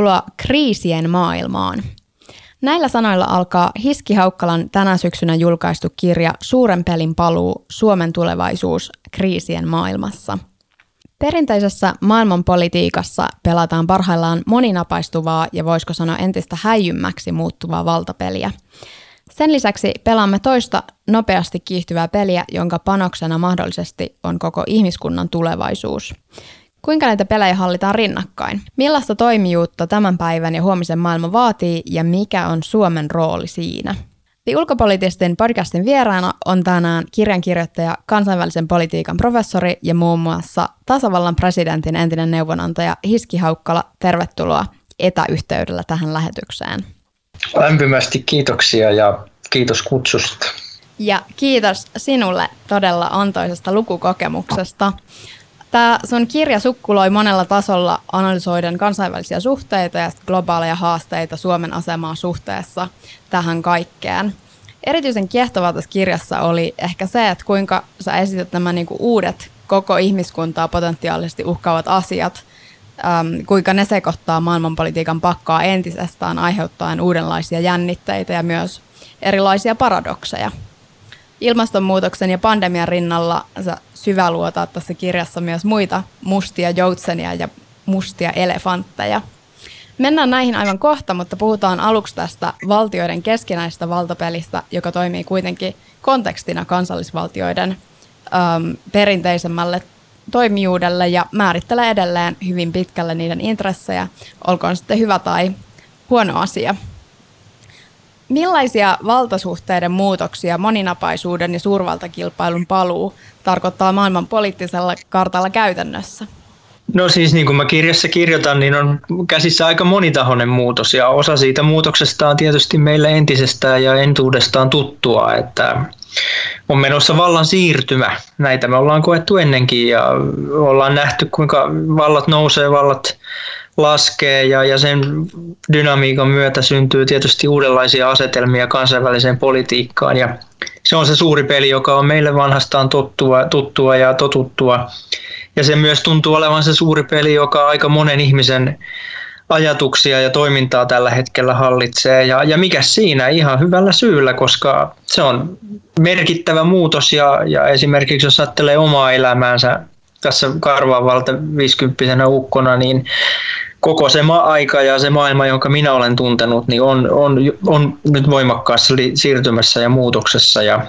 Tervetuloa kriisien maailmaan. Näillä sanoilla alkaa Hiski Haukkalan tänä syksynä julkaistu kirja Suuren pelin paluu, Suomen tulevaisuus kriisien maailmassa. Perinteisessä maailmanpolitiikassa pelataan parhaillaan moninapaistuvaa ja voisiko sanoa entistä häijymmäksi muuttuvaa valtapeliä – sen lisäksi pelaamme toista nopeasti kiihtyvää peliä, jonka panoksena mahdollisesti on koko ihmiskunnan tulevaisuus. Kuinka näitä pelejä hallitaan rinnakkain? Millaista toimijuutta tämän päivän ja huomisen maailma vaatii ja mikä on Suomen rooli siinä? The Ulkopoliittisten podcastin vieraana on tänään kirjankirjoittaja, kansainvälisen politiikan professori ja muun muassa tasavallan presidentin entinen neuvonantaja Hiski Haukkala. Tervetuloa etäyhteydellä tähän lähetykseen. Lämpimästi kiitoksia ja kiitos kutsusta. Ja kiitos sinulle todella antoisesta lukukokemuksesta. Tämä sun kirja sukkuloi monella tasolla analysoiden kansainvälisiä suhteita ja globaaleja haasteita Suomen asemaa suhteessa tähän kaikkeen. Erityisen kiehtovaa tässä kirjassa oli ehkä se, että kuinka sä esität nämä niinku uudet koko ihmiskuntaa potentiaalisesti uhkaavat asiat äm, kuinka ne sekoittaa maailmanpolitiikan pakkaa entisestään aiheuttaen uudenlaisia jännitteitä ja myös erilaisia paradokseja. Ilmastonmuutoksen ja pandemian rinnalla sä syväluotaat tässä kirjassa myös muita mustia joutsenia ja mustia elefantteja. Mennään näihin aivan kohta, mutta puhutaan aluksi tästä valtioiden keskinäisestä valtapelistä, joka toimii kuitenkin kontekstina kansallisvaltioiden äm, perinteisemmälle toimijuudelle ja määrittelee edelleen hyvin pitkälle niiden intressejä, olkoon sitten hyvä tai huono asia. Millaisia valtasuhteiden muutoksia moninapaisuuden ja suurvaltakilpailun paluu tarkoittaa maailman poliittisella kartalla käytännössä? No siis niin kuin mä kirjassa kirjoitan, niin on käsissä aika monitahoinen muutos ja osa siitä muutoksesta on tietysti meille entisestään ja entuudestaan tuttua, että on menossa vallan siirtymä. Näitä me ollaan koettu ennenkin ja ollaan nähty, kuinka vallat nousee, vallat laskee ja, ja sen dynamiikan myötä syntyy tietysti uudenlaisia asetelmia kansainväliseen politiikkaan ja se on se suuri peli, joka on meille vanhastaan tottua, tuttua ja totuttua. Ja se myös tuntuu olevan se suuri peli, joka aika monen ihmisen ajatuksia ja toimintaa tällä hetkellä hallitsee. Ja, ja mikä siinä ihan hyvällä syyllä, koska se on merkittävä muutos ja, ja esimerkiksi jos ajattelee omaa elämäänsä tässä karvaavalta 50 ukkona, niin koko se ma- aika ja se maailma, jonka minä olen tuntenut, niin on, on, on nyt voimakkaassa siirtymässä ja muutoksessa. Ja,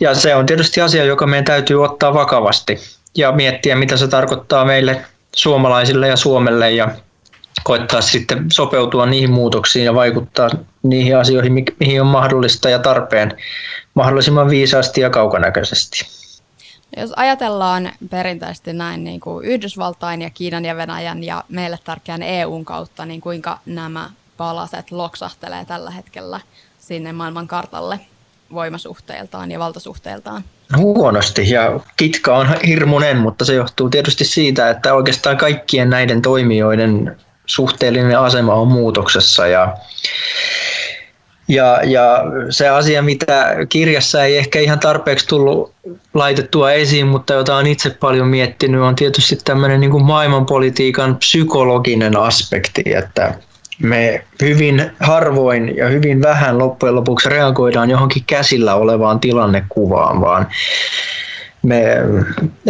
ja se on tietysti asia, joka meidän täytyy ottaa vakavasti ja miettiä, mitä se tarkoittaa meille suomalaisille ja Suomelle ja koittaa sitten sopeutua niihin muutoksiin ja vaikuttaa niihin asioihin, mihin on mahdollista ja tarpeen mahdollisimman viisaasti ja kaukonäköisesti. Jos ajatellaan perinteisesti näin niin kuin Yhdysvaltain ja Kiinan ja Venäjän ja meille tärkeän EUn kautta, niin kuinka nämä palaset loksahtelee tällä hetkellä sinne maailman kartalle voimasuhteiltaan ja valtasuhteiltaan? Huonosti ja kitka on hirmunen, mutta se johtuu tietysti siitä, että oikeastaan kaikkien näiden toimijoiden suhteellinen asema on muutoksessa ja ja, ja se asia, mitä kirjassa ei ehkä ihan tarpeeksi tullut laitettua esiin, mutta jota on itse paljon miettinyt, on tietysti tämmöinen niin kuin maailmanpolitiikan psykologinen aspekti, että me hyvin harvoin ja hyvin vähän loppujen lopuksi reagoidaan johonkin käsillä olevaan tilannekuvaan, vaan me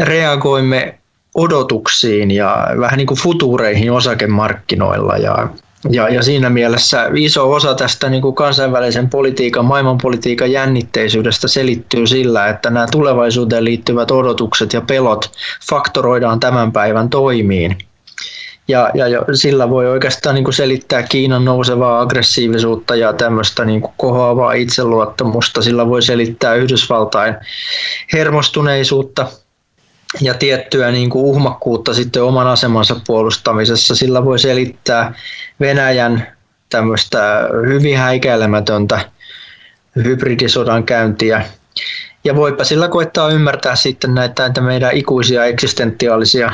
reagoimme odotuksiin ja vähän niin kuin futureihin osakemarkkinoilla ja ja, ja siinä mielessä iso osa tästä niin kuin kansainvälisen politiikan, maailmanpolitiikan jännitteisyydestä selittyy sillä, että nämä tulevaisuuteen liittyvät odotukset ja pelot faktoroidaan tämän päivän toimiin. Ja, ja, ja sillä voi oikeastaan niin kuin selittää Kiinan nousevaa aggressiivisuutta ja tämmöistä niin kuin kohoavaa itseluottamusta. Sillä voi selittää Yhdysvaltain hermostuneisuutta – ja tiettyä niin kuin uhmakkuutta sitten oman asemansa puolustamisessa. Sillä voi selittää Venäjän tämmöistä hyvin häikäilemätöntä hybridisodan käyntiä. Ja voipa sillä koittaa ymmärtää sitten näitä, näitä meidän ikuisia eksistentiaalisia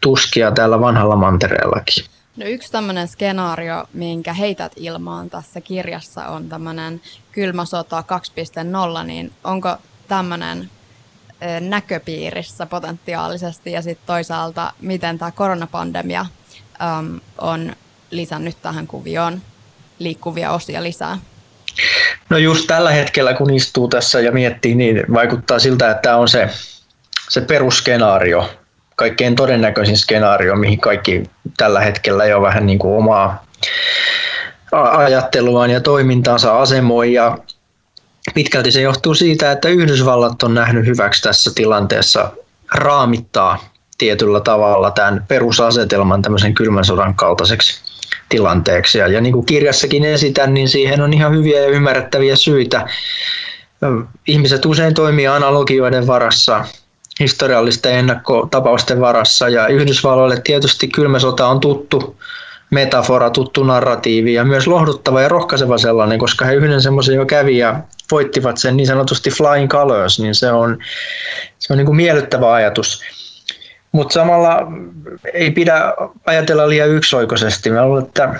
tuskia täällä vanhalla mantereellakin. No yksi tämmöinen skenaario, minkä heität ilmaan tässä kirjassa, on tämmöinen kylmä sota 2.0, niin onko tämmöinen näköpiirissä potentiaalisesti ja sitten toisaalta miten tämä koronapandemia äm, on lisännyt tähän kuvioon liikkuvia osia lisää? No just tällä hetkellä, kun istuu tässä ja miettii, niin vaikuttaa siltä, että tämä on se, se perusskenaario, kaikkein todennäköisin skenaario, mihin kaikki tällä hetkellä jo vähän niin kuin omaa ajatteluaan ja toimintaansa asemoi. Ja pitkälti se johtuu siitä, että Yhdysvallat on nähnyt hyväksi tässä tilanteessa raamittaa tietyllä tavalla tämän perusasetelman tämmöisen kylmän sodan kaltaiseksi tilanteeksi. Ja, niin kuin kirjassakin esitän, niin siihen on ihan hyviä ja ymmärrettäviä syitä. Ihmiset usein toimii analogioiden varassa, historiallisten ennakkotapausten varassa ja Yhdysvalloille tietysti kylmä sota on tuttu metafora, tuttu narratiivi ja myös lohduttava ja rohkaiseva sellainen, koska he yhden semmoisen jo kävi ja voittivat sen niin sanotusti flying colors, niin se on, se on niin kuin miellyttävä ajatus. Mutta samalla ei pidä ajatella liian yksioikoisesti. Mä luulen, että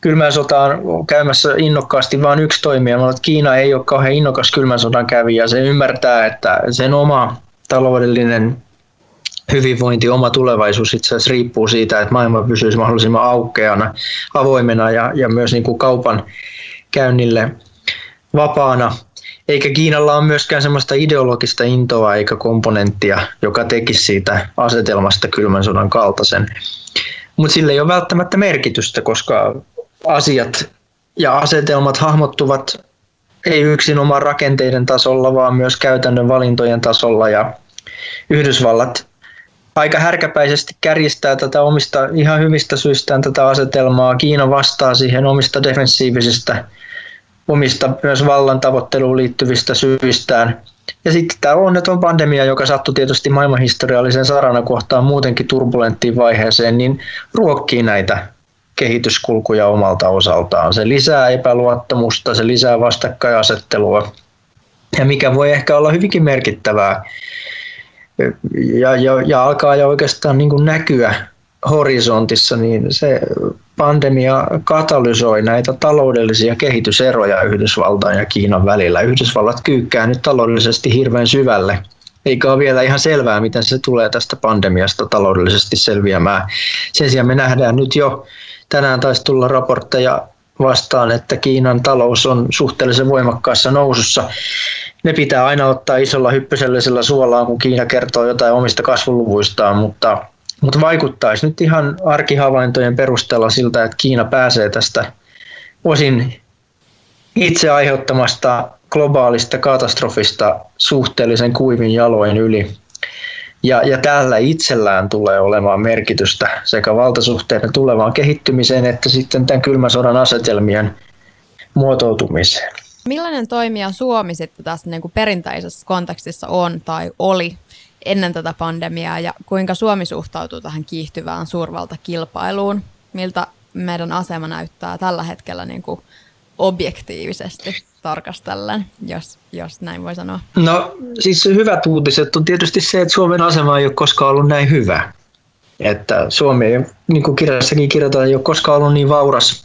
kylmän sota on käymässä innokkaasti vain yksi toimija. Mä että Kiina ei ole kauhean innokas kylmän sodan kävijä. Se ymmärtää, että sen oma taloudellinen hyvinvointi, oma tulevaisuus itse asiassa riippuu siitä, että maailma pysyisi mahdollisimman aukeana, avoimena ja, ja myös niin kuin kaupan käynnille vapaana. Eikä Kiinalla ole myöskään sellaista ideologista intoa eikä komponenttia, joka tekisi siitä asetelmasta kylmän sodan kaltaisen. Mutta sillä ei ole välttämättä merkitystä, koska asiat ja asetelmat hahmottuvat ei yksin oman rakenteiden tasolla, vaan myös käytännön valintojen tasolla. Ja Yhdysvallat aika härkäpäisesti kärjistää tätä omista ihan hyvistä syistään tätä asetelmaa. Kiina vastaa siihen omista defensiivisistä, omista myös vallan tavoitteluun liittyvistä syistään. Ja sitten tämä onneton pandemia, joka sattui tietysti maailmanhistoriallisen sarana kohtaan muutenkin turbulenttiin vaiheeseen, niin ruokkii näitä kehityskulkuja omalta osaltaan. Se lisää epäluottamusta, se lisää vastakkainasettelua ja mikä voi ehkä olla hyvinkin merkittävää ja, ja, ja alkaa jo oikeastaan niin näkyä horisontissa, niin se pandemia katalysoi näitä taloudellisia kehityseroja Yhdysvaltain ja Kiinan välillä. Yhdysvallat kyykkää nyt taloudellisesti hirveän syvälle, eikä ole vielä ihan selvää, miten se tulee tästä pandemiasta taloudellisesti selviämään. Sen sijaan me nähdään nyt jo, tänään taisi tulla raportteja vastaan, että Kiinan talous on suhteellisen voimakkaassa nousussa ne pitää aina ottaa isolla hyppysellisellä suolaa, kun Kiina kertoo jotain omista kasvuluvuistaan, mutta, mutta vaikuttaisi nyt ihan arkihavaintojen perusteella siltä, että Kiina pääsee tästä osin itse aiheuttamasta globaalista katastrofista suhteellisen kuivin jaloin yli. Ja, ja tällä itsellään tulee olemaan merkitystä sekä valtasuhteiden tulevaan kehittymiseen että sitten tämän kylmän sodan asetelmien muotoutumiseen. Millainen toimija Suomi sitten tässä niin kuin perinteisessä kontekstissa on tai oli ennen tätä pandemiaa ja kuinka Suomi suhtautuu tähän kiihtyvään suurvaltakilpailuun? Miltä meidän asema näyttää tällä hetkellä niin kuin objektiivisesti tarkastellen, jos, jos näin voi sanoa? No siis hyvät uutiset on tietysti se, että Suomen asema ei ole koskaan ollut näin hyvä. Että Suomi ei, niin kuin kirjassakin kirjoitetaan, ei ole koskaan ollut niin vauras,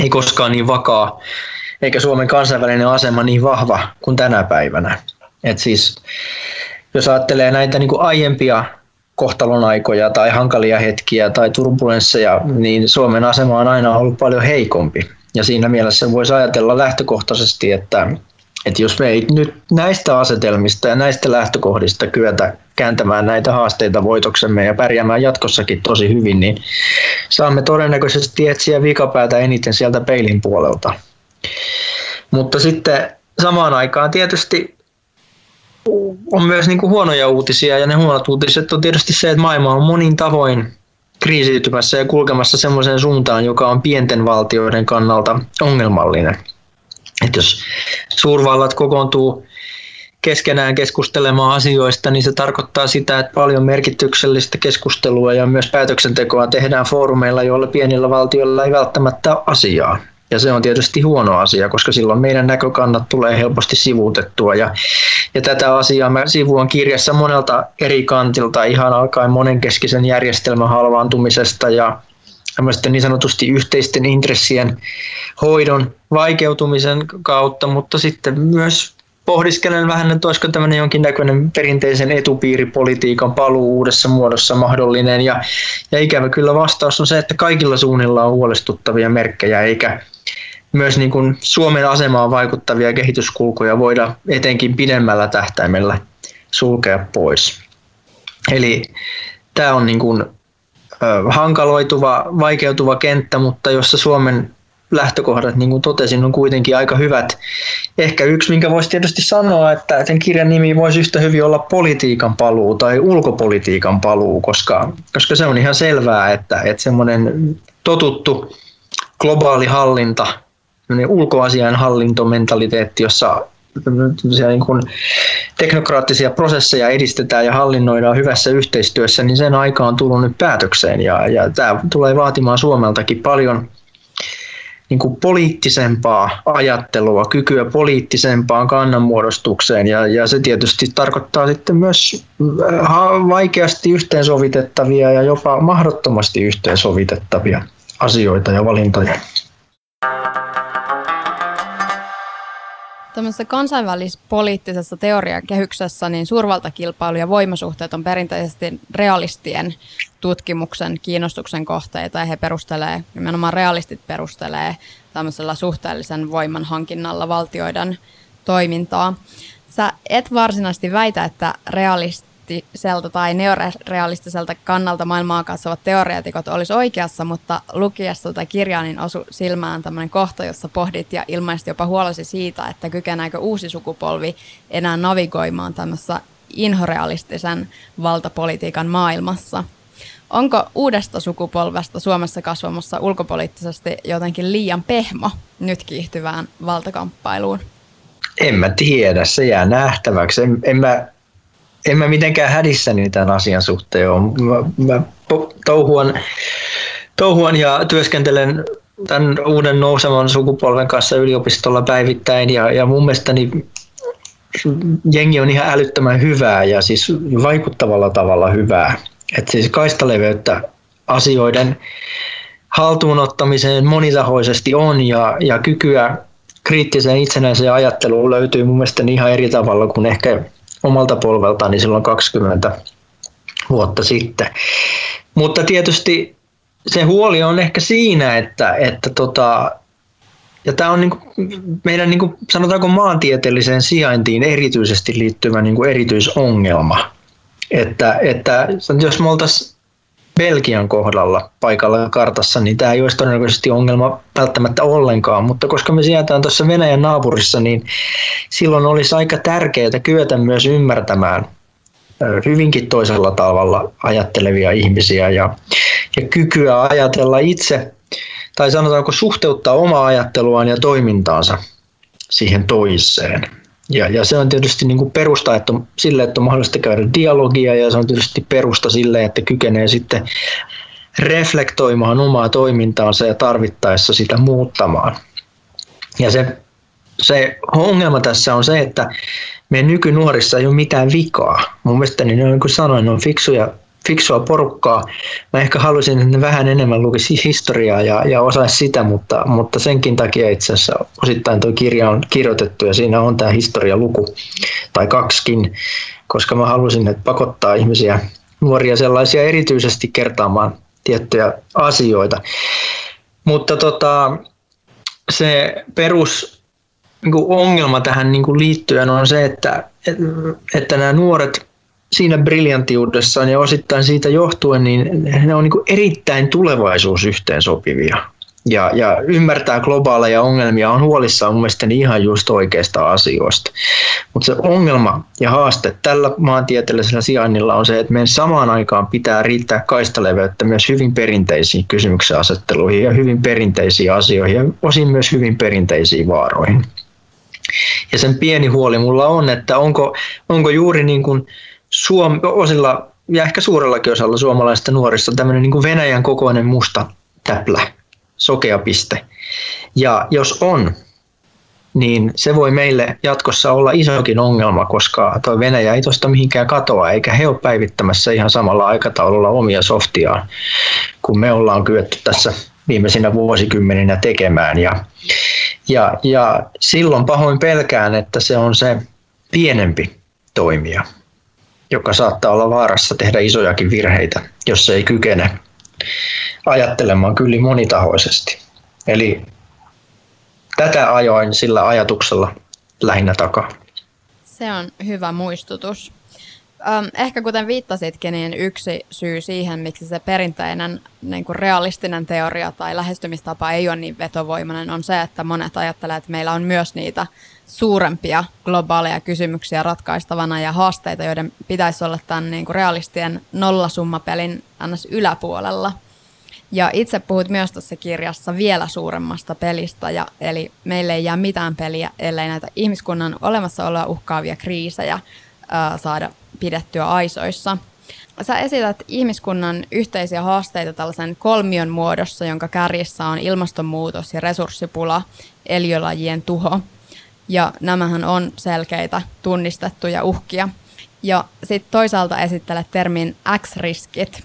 ei koskaan niin vakaa eikä Suomen kansainvälinen asema niin vahva kuin tänä päivänä. Et siis, jos ajattelee näitä niin kuin aiempia kohtalon aikoja tai hankalia hetkiä tai turbulensseja, niin Suomen asema on aina ollut paljon heikompi. Ja siinä mielessä voisi ajatella lähtökohtaisesti, että, että jos me ei nyt näistä asetelmista ja näistä lähtökohdista kyetä kääntämään näitä haasteita voitoksemme ja pärjäämään jatkossakin tosi hyvin, niin saamme todennäköisesti etsiä vikapäätä eniten sieltä peilin puolelta. Mutta sitten samaan aikaan tietysti on myös niin kuin huonoja uutisia ja ne huonot uutiset on tietysti se, että maailma on monin tavoin kriisiytymässä ja kulkemassa semmoiseen suuntaan, joka on pienten valtioiden kannalta ongelmallinen. Että jos suurvallat kokoontuu keskenään keskustelemaan asioista, niin se tarkoittaa sitä, että paljon merkityksellistä keskustelua ja myös päätöksentekoa tehdään foorumeilla, joilla pienillä valtioilla ei välttämättä ole asiaa. Ja se on tietysti huono asia, koska silloin meidän näkökannat tulee helposti sivuutettua. Ja, ja tätä asiaa mä sivuan kirjassa monelta eri kantilta, ihan alkaen monenkeskisen järjestelmän halvaantumisesta ja niin sanotusti yhteisten intressien hoidon vaikeutumisen kautta, mutta sitten myös pohdiskelen vähän, että olisiko tämmöinen jonkinnäköinen perinteisen etupiiripolitiikan paluu uudessa muodossa mahdollinen. Ja, ja ikävä kyllä vastaus on se, että kaikilla suunnilla on huolestuttavia merkkejä, eikä myös niin kuin Suomen asemaan vaikuttavia kehityskulkuja voida etenkin pidemmällä tähtäimellä sulkea pois. Eli tämä on niin kuin, hankaloituva, vaikeutuva kenttä, mutta jossa Suomen lähtökohdat, niin kuin totesin, on kuitenkin aika hyvät. Ehkä yksi, minkä voisi tietysti sanoa, että sen kirjan nimi voisi yhtä hyvin olla politiikan paluu tai ulkopolitiikan paluu, koska, koska se on ihan selvää, että, että semmoinen totuttu globaali hallinta, ulkoasian hallintomentaliteetti, jossa niin kuin teknokraattisia prosesseja edistetään ja hallinnoidaan hyvässä yhteistyössä, niin sen aika on tullut nyt päätökseen ja, ja tämä tulee vaatimaan Suomeltakin paljon niin kuin poliittisempaa ajattelua, kykyä poliittisempaan kannanmuodostukseen ja, ja se tietysti tarkoittaa sitten myös äh, vaikeasti yhteensovitettavia ja jopa mahdottomasti yhteensovitettavia asioita ja valintoja. Tämmöisessä kansainvälispoliittisessa teoriakehyksessä niin suurvaltakilpailu ja voimasuhteet on perinteisesti realistien tutkimuksen kiinnostuksen kohteita ja he perustelee, nimenomaan realistit perustelee tämmöisellä suhteellisen voiman hankinnalla valtioiden toimintaa. Sä et varsinaisesti väitä, että realist realistiselta tai neorealistiselta kannalta maailmaa katsovat teoreetikot olisi oikeassa, mutta lukiessa tätä kirjaa niin osu silmään tämmöinen kohta, jossa pohdit ja ilmeisesti jopa huolesi siitä, että kykeneekö uusi sukupolvi enää navigoimaan tämmöisessä inhorealistisen valtapolitiikan maailmassa. Onko uudesta sukupolvesta Suomessa kasvamassa ulkopoliittisesti jotenkin liian pehmo nyt kiihtyvään valtakamppailuun? En mä tiedä, se jää nähtäväksi. En, en mä en mä mitenkään hädissäni tämän asian suhteen ole. Mä, mä touhuan, touhuan ja työskentelen tämän uuden nousevan sukupolven kanssa yliopistolla päivittäin ja, ja mun mielestäni jengi on ihan älyttömän hyvää ja siis vaikuttavalla tavalla hyvää. että siis kaistaleveyttä asioiden haltuunottamiseen monitahoisesti on ja, ja kykyä kriittiseen itsenäiseen ajatteluun löytyy mun mielestä ihan eri tavalla kuin ehkä omalta polveltani silloin 20 vuotta sitten. Mutta tietysti se huoli on ehkä siinä, että, että tota, ja tämä on niin kuin meidän niin kuin, sanotaanko maantieteelliseen sijaintiin erityisesti liittyvä niin kuin erityisongelma. Että, että jos me oltaisiin Belgian kohdalla paikalla kartassa, niin tämä ei olisi todennäköisesti ongelma välttämättä ollenkaan, mutta koska me sijataan tuossa Venäjän naapurissa, niin silloin olisi aika tärkeää kyetä myös ymmärtämään hyvinkin toisella tavalla ajattelevia ihmisiä ja, ja kykyä ajatella itse, tai sanotaanko suhteuttaa omaa ajatteluaan ja toimintaansa siihen toiseen. Ja, ja se on tietysti niin kuin perusta että on, sille, että on mahdollista käydä dialogia ja se on tietysti perusta sille, että kykenee sitten reflektoimaan omaa toimintaansa ja tarvittaessa sitä muuttamaan. Ja se, se ongelma tässä on se, että meidän nykynuorissa ei ole mitään vikaa. Mun mielestä niin, niin kuin sanoin, ne on fiksuja fiksua porukkaa. Mä ehkä halusin, että ne vähän enemmän lukisi historiaa ja, ja osaisi sitä, mutta, mutta senkin takia itse asiassa osittain tuo kirja on kirjoitettu ja siinä on tämä historialuku tai kaksikin, koska mä halusin, että pakottaa ihmisiä, nuoria sellaisia erityisesti kertaamaan tiettyjä asioita. Mutta tota, se perus niin ongelma tähän niin liittyen on se, että, että nämä nuoret siinä briljantiudessaan ja osittain siitä johtuen, niin ne on niin kuin erittäin tulevaisuusyhteen sopivia. Ja, ja ymmärtää globaaleja ongelmia on huolissaan mun mielestä ihan just oikeista asioista. Mutta se ongelma ja haaste tällä maantieteellisellä sijainnilla on se, että meidän samaan aikaan pitää riittää kaistaleveyttä myös hyvin perinteisiin kysymyksen asetteluihin ja hyvin perinteisiin asioihin ja osin myös hyvin perinteisiin vaaroihin. Ja sen pieni huoli mulla on, että onko, onko juuri niin kuin Suom- osilla ja ehkä suurellakin osalla suomalaisista nuorista tämmöinen niin kuin Venäjän kokoinen musta täplä, sokea piste. Ja jos on, niin se voi meille jatkossa olla isokin ongelma, koska tuo Venäjä ei tuosta mihinkään katoa, eikä he ole päivittämässä ihan samalla aikataululla omia softiaan, kun me ollaan kyetty tässä viimeisinä vuosikymmeninä tekemään. Ja, ja, ja silloin pahoin pelkään, että se on se pienempi toimija, joka saattaa olla vaarassa tehdä isojakin virheitä, jos se ei kykene ajattelemaan kyllä monitahoisesti. Eli tätä ajoin sillä ajatuksella lähinnä takaa. Se on hyvä muistutus. Ehkä kuten viittasitkin, niin yksi syy siihen, miksi se perinteinen niin kuin realistinen teoria tai lähestymistapa ei ole niin vetovoimainen, on se, että monet ajattelevat, että meillä on myös niitä suurempia globaaleja kysymyksiä ratkaistavana ja haasteita, joiden pitäisi olla tämän niin kuin realistien nollasummapelin ns. yläpuolella. Ja itse puhut myös tuossa kirjassa vielä suuremmasta pelistä, ja, eli meille ei jää mitään peliä, ellei näitä ihmiskunnan olemassaoloa uhkaavia kriisejä saada pidettyä aisoissa. Sä esität ihmiskunnan yhteisiä haasteita tällaisen kolmion muodossa, jonka kärjissä on ilmastonmuutos ja resurssipula, eliölajien tuho. Ja nämähän on selkeitä tunnistettuja uhkia. Ja sitten toisaalta esittelet termin X-riskit.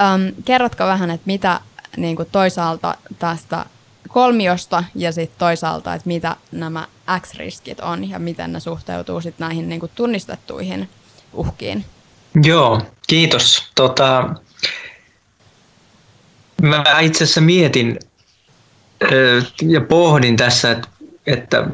Öm, kerrotko vähän, että mitä niin kuin toisaalta tästä kolmiosta ja sitten toisaalta, että mitä nämä X-riskit on ja miten ne suhteutuu sitten näihin niin kuin tunnistettuihin uhkiin? Joo, kiitos. Tota, mä itse asiassa mietin ja pohdin tässä, että,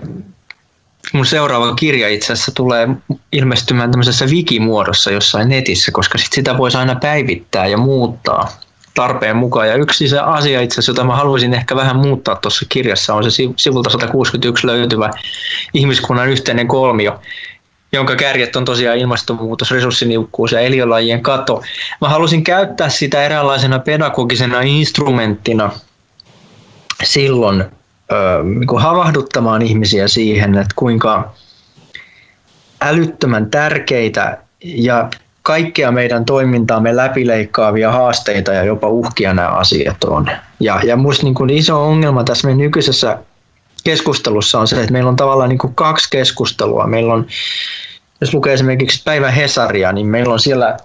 mun seuraava kirja itse asiassa tulee ilmestymään tämmöisessä wikimuodossa jossain netissä, koska sit sitä voisi aina päivittää ja muuttaa tarpeen mukaan. Ja yksi se asia itse asiassa, jota mä haluaisin ehkä vähän muuttaa tuossa kirjassa, on se sivulta 161 löytyvä ihmiskunnan yhteinen kolmio, jonka kärjet on tosiaan ilmastonmuutos, resurssiniukkuus ja eliölajien kato. Mä halusin käyttää sitä eräänlaisena pedagogisena instrumenttina silloin niin havahduttamaan ihmisiä siihen, että kuinka älyttömän tärkeitä ja kaikkea meidän toimintaamme läpileikkaavia haasteita ja jopa uhkia nämä asiat on. Ja, ja minusta niin iso ongelma tässä meidän nykyisessä keskustelussa on se, että meillä on tavallaan niin kuin kaksi keskustelua. Meillä on, jos lukee esimerkiksi päivän Hesaria, niin meillä on siellä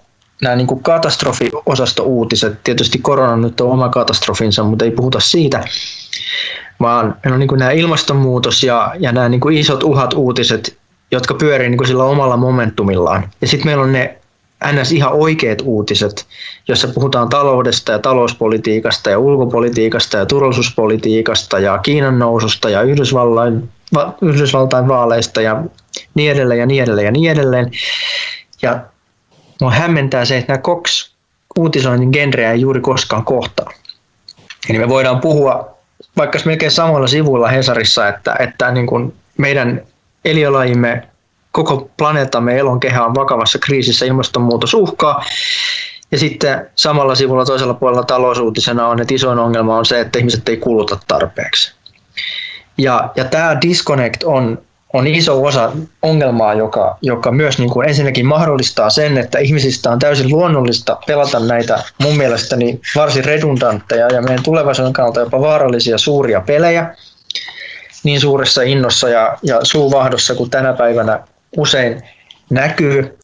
nämä niin kuin katastrofiosasto-uutiset. Tietysti korona nyt on oma katastrofinsa, mutta ei puhuta siitä. Vaan meillä on niin kuin nämä ilmastonmuutos ja, ja nämä niin kuin isot uhat uutiset, jotka pyörii niin kuin sillä omalla momentumillaan. Ja sitten meillä on ne ns. ihan oikeat uutiset, jossa puhutaan taloudesta ja talouspolitiikasta ja ulkopolitiikasta ja turvallisuuspolitiikasta ja Kiinan noususta ja Yhdysvaltain, va, Yhdysvaltain vaaleista ja niin edelleen ja niin edelleen ja niin edelleen. Ja mua hämmentää se, että nämä kaksi uutisoinnin genreä ei juuri koskaan kohtaa. Eli me voidaan puhua vaikka melkein samoilla sivuilla Hesarissa, että, että niin kuin meidän eliölajimme koko planeettamme elonkehä on vakavassa kriisissä, ilmastonmuutos uhkaa. Ja sitten samalla sivulla toisella puolella talousuutisena on, että isoin ongelma on se, että ihmiset ei kuluta tarpeeksi. Ja, ja tämä disconnect on, on iso osa ongelmaa, joka, joka myös niin kuin ensinnäkin mahdollistaa sen, että ihmisistä on täysin luonnollista pelata näitä mun mielestäni varsin redundantteja ja meidän tulevaisuuden kannalta jopa vaarallisia suuria pelejä niin suuressa innossa ja, ja suuvahdossa kuin tänä päivänä usein näkyy.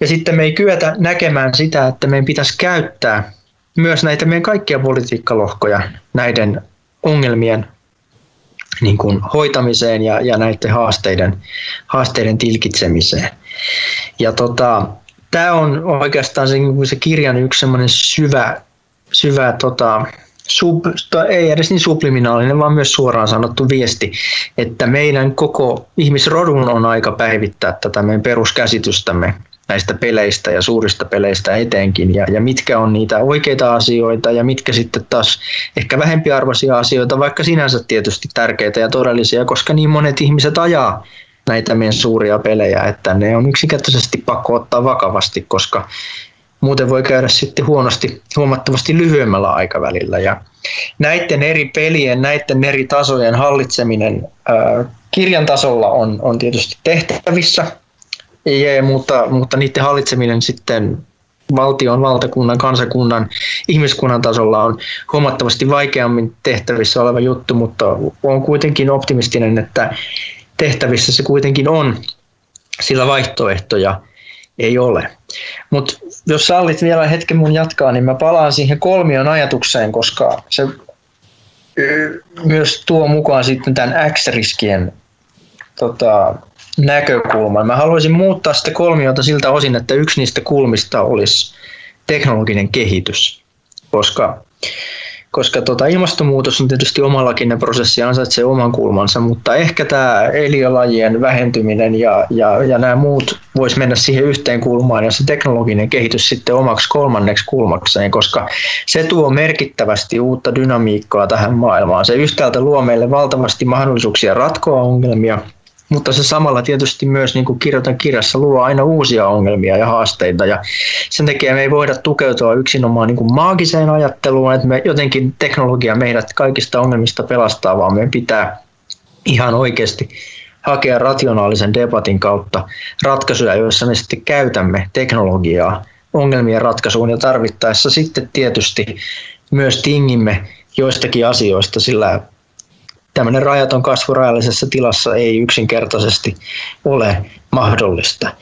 Ja sitten me ei kyetä näkemään sitä, että meidän pitäisi käyttää myös näitä meidän kaikkia politiikkalohkoja näiden ongelmien niin kuin hoitamiseen ja, ja näiden haasteiden, haasteiden tilkitsemiseen. Ja tota, tämä on oikeastaan se, se kirjan yksi semmoinen syvä, syvä tota, sub, ei edes niin subliminaalinen, vaan myös suoraan sanottu viesti, että meidän koko ihmisrodun on aika päivittää tätä meidän peruskäsitystämme näistä peleistä ja suurista peleistä etenkin. Ja, ja mitkä on niitä oikeita asioita ja mitkä sitten taas ehkä vähempiarvoisia asioita, vaikka sinänsä tietysti tärkeitä ja todellisia, koska niin monet ihmiset ajaa näitä meidän suuria pelejä, että ne on yksinkertaisesti pakko ottaa vakavasti, koska muuten voi käydä sitten huonosti huomattavasti lyhyemmällä aikavälillä. Ja näiden eri pelien, näiden eri tasojen hallitseminen ää, kirjan tasolla on, on tietysti tehtävissä, ja, mutta, mutta niiden hallitseminen sitten valtion, valtakunnan, kansakunnan, ihmiskunnan tasolla on huomattavasti vaikeammin tehtävissä oleva juttu, mutta on kuitenkin optimistinen, että tehtävissä se kuitenkin on, sillä vaihtoehtoja ei ole. Mutta jos sallit vielä hetken mun jatkaa, niin mä palaan siihen kolmion ajatukseen, koska se myös tuo mukaan sitten tämän X-riskien tota, näkökulman. Mä haluaisin muuttaa sitä kolmiota siltä osin, että yksi niistä kulmista olisi teknologinen kehitys, koska koska tota, ilmastonmuutos on tietysti omallakin prosessi ja ansaitsee oman kulmansa, mutta ehkä tämä eliölajien vähentyminen ja, ja, ja nämä muut voisi mennä siihen yhteen kulmaan ja se teknologinen kehitys sitten omaksi kolmanneksi kulmakseen, koska se tuo merkittävästi uutta dynamiikkaa tähän maailmaan. Se yhtäältä luo meille valtavasti mahdollisuuksia ratkoa ongelmia, mutta se samalla tietysti myös, niin kuin kirjoitan kirjassa, luo aina uusia ongelmia ja haasteita. Ja sen takia me ei voida tukeutua yksinomaan niin kuin maagiseen ajatteluun, että me jotenkin teknologia meidät kaikista ongelmista pelastaa, vaan meidän pitää ihan oikeasti hakea rationaalisen debatin kautta ratkaisuja, joissa me sitten käytämme teknologiaa ongelmien ratkaisuun ja tarvittaessa sitten tietysti myös tingimme joistakin asioista, sillä tämmöinen rajaton kasvu rajallisessa tilassa ei yksinkertaisesti ole mahdollista.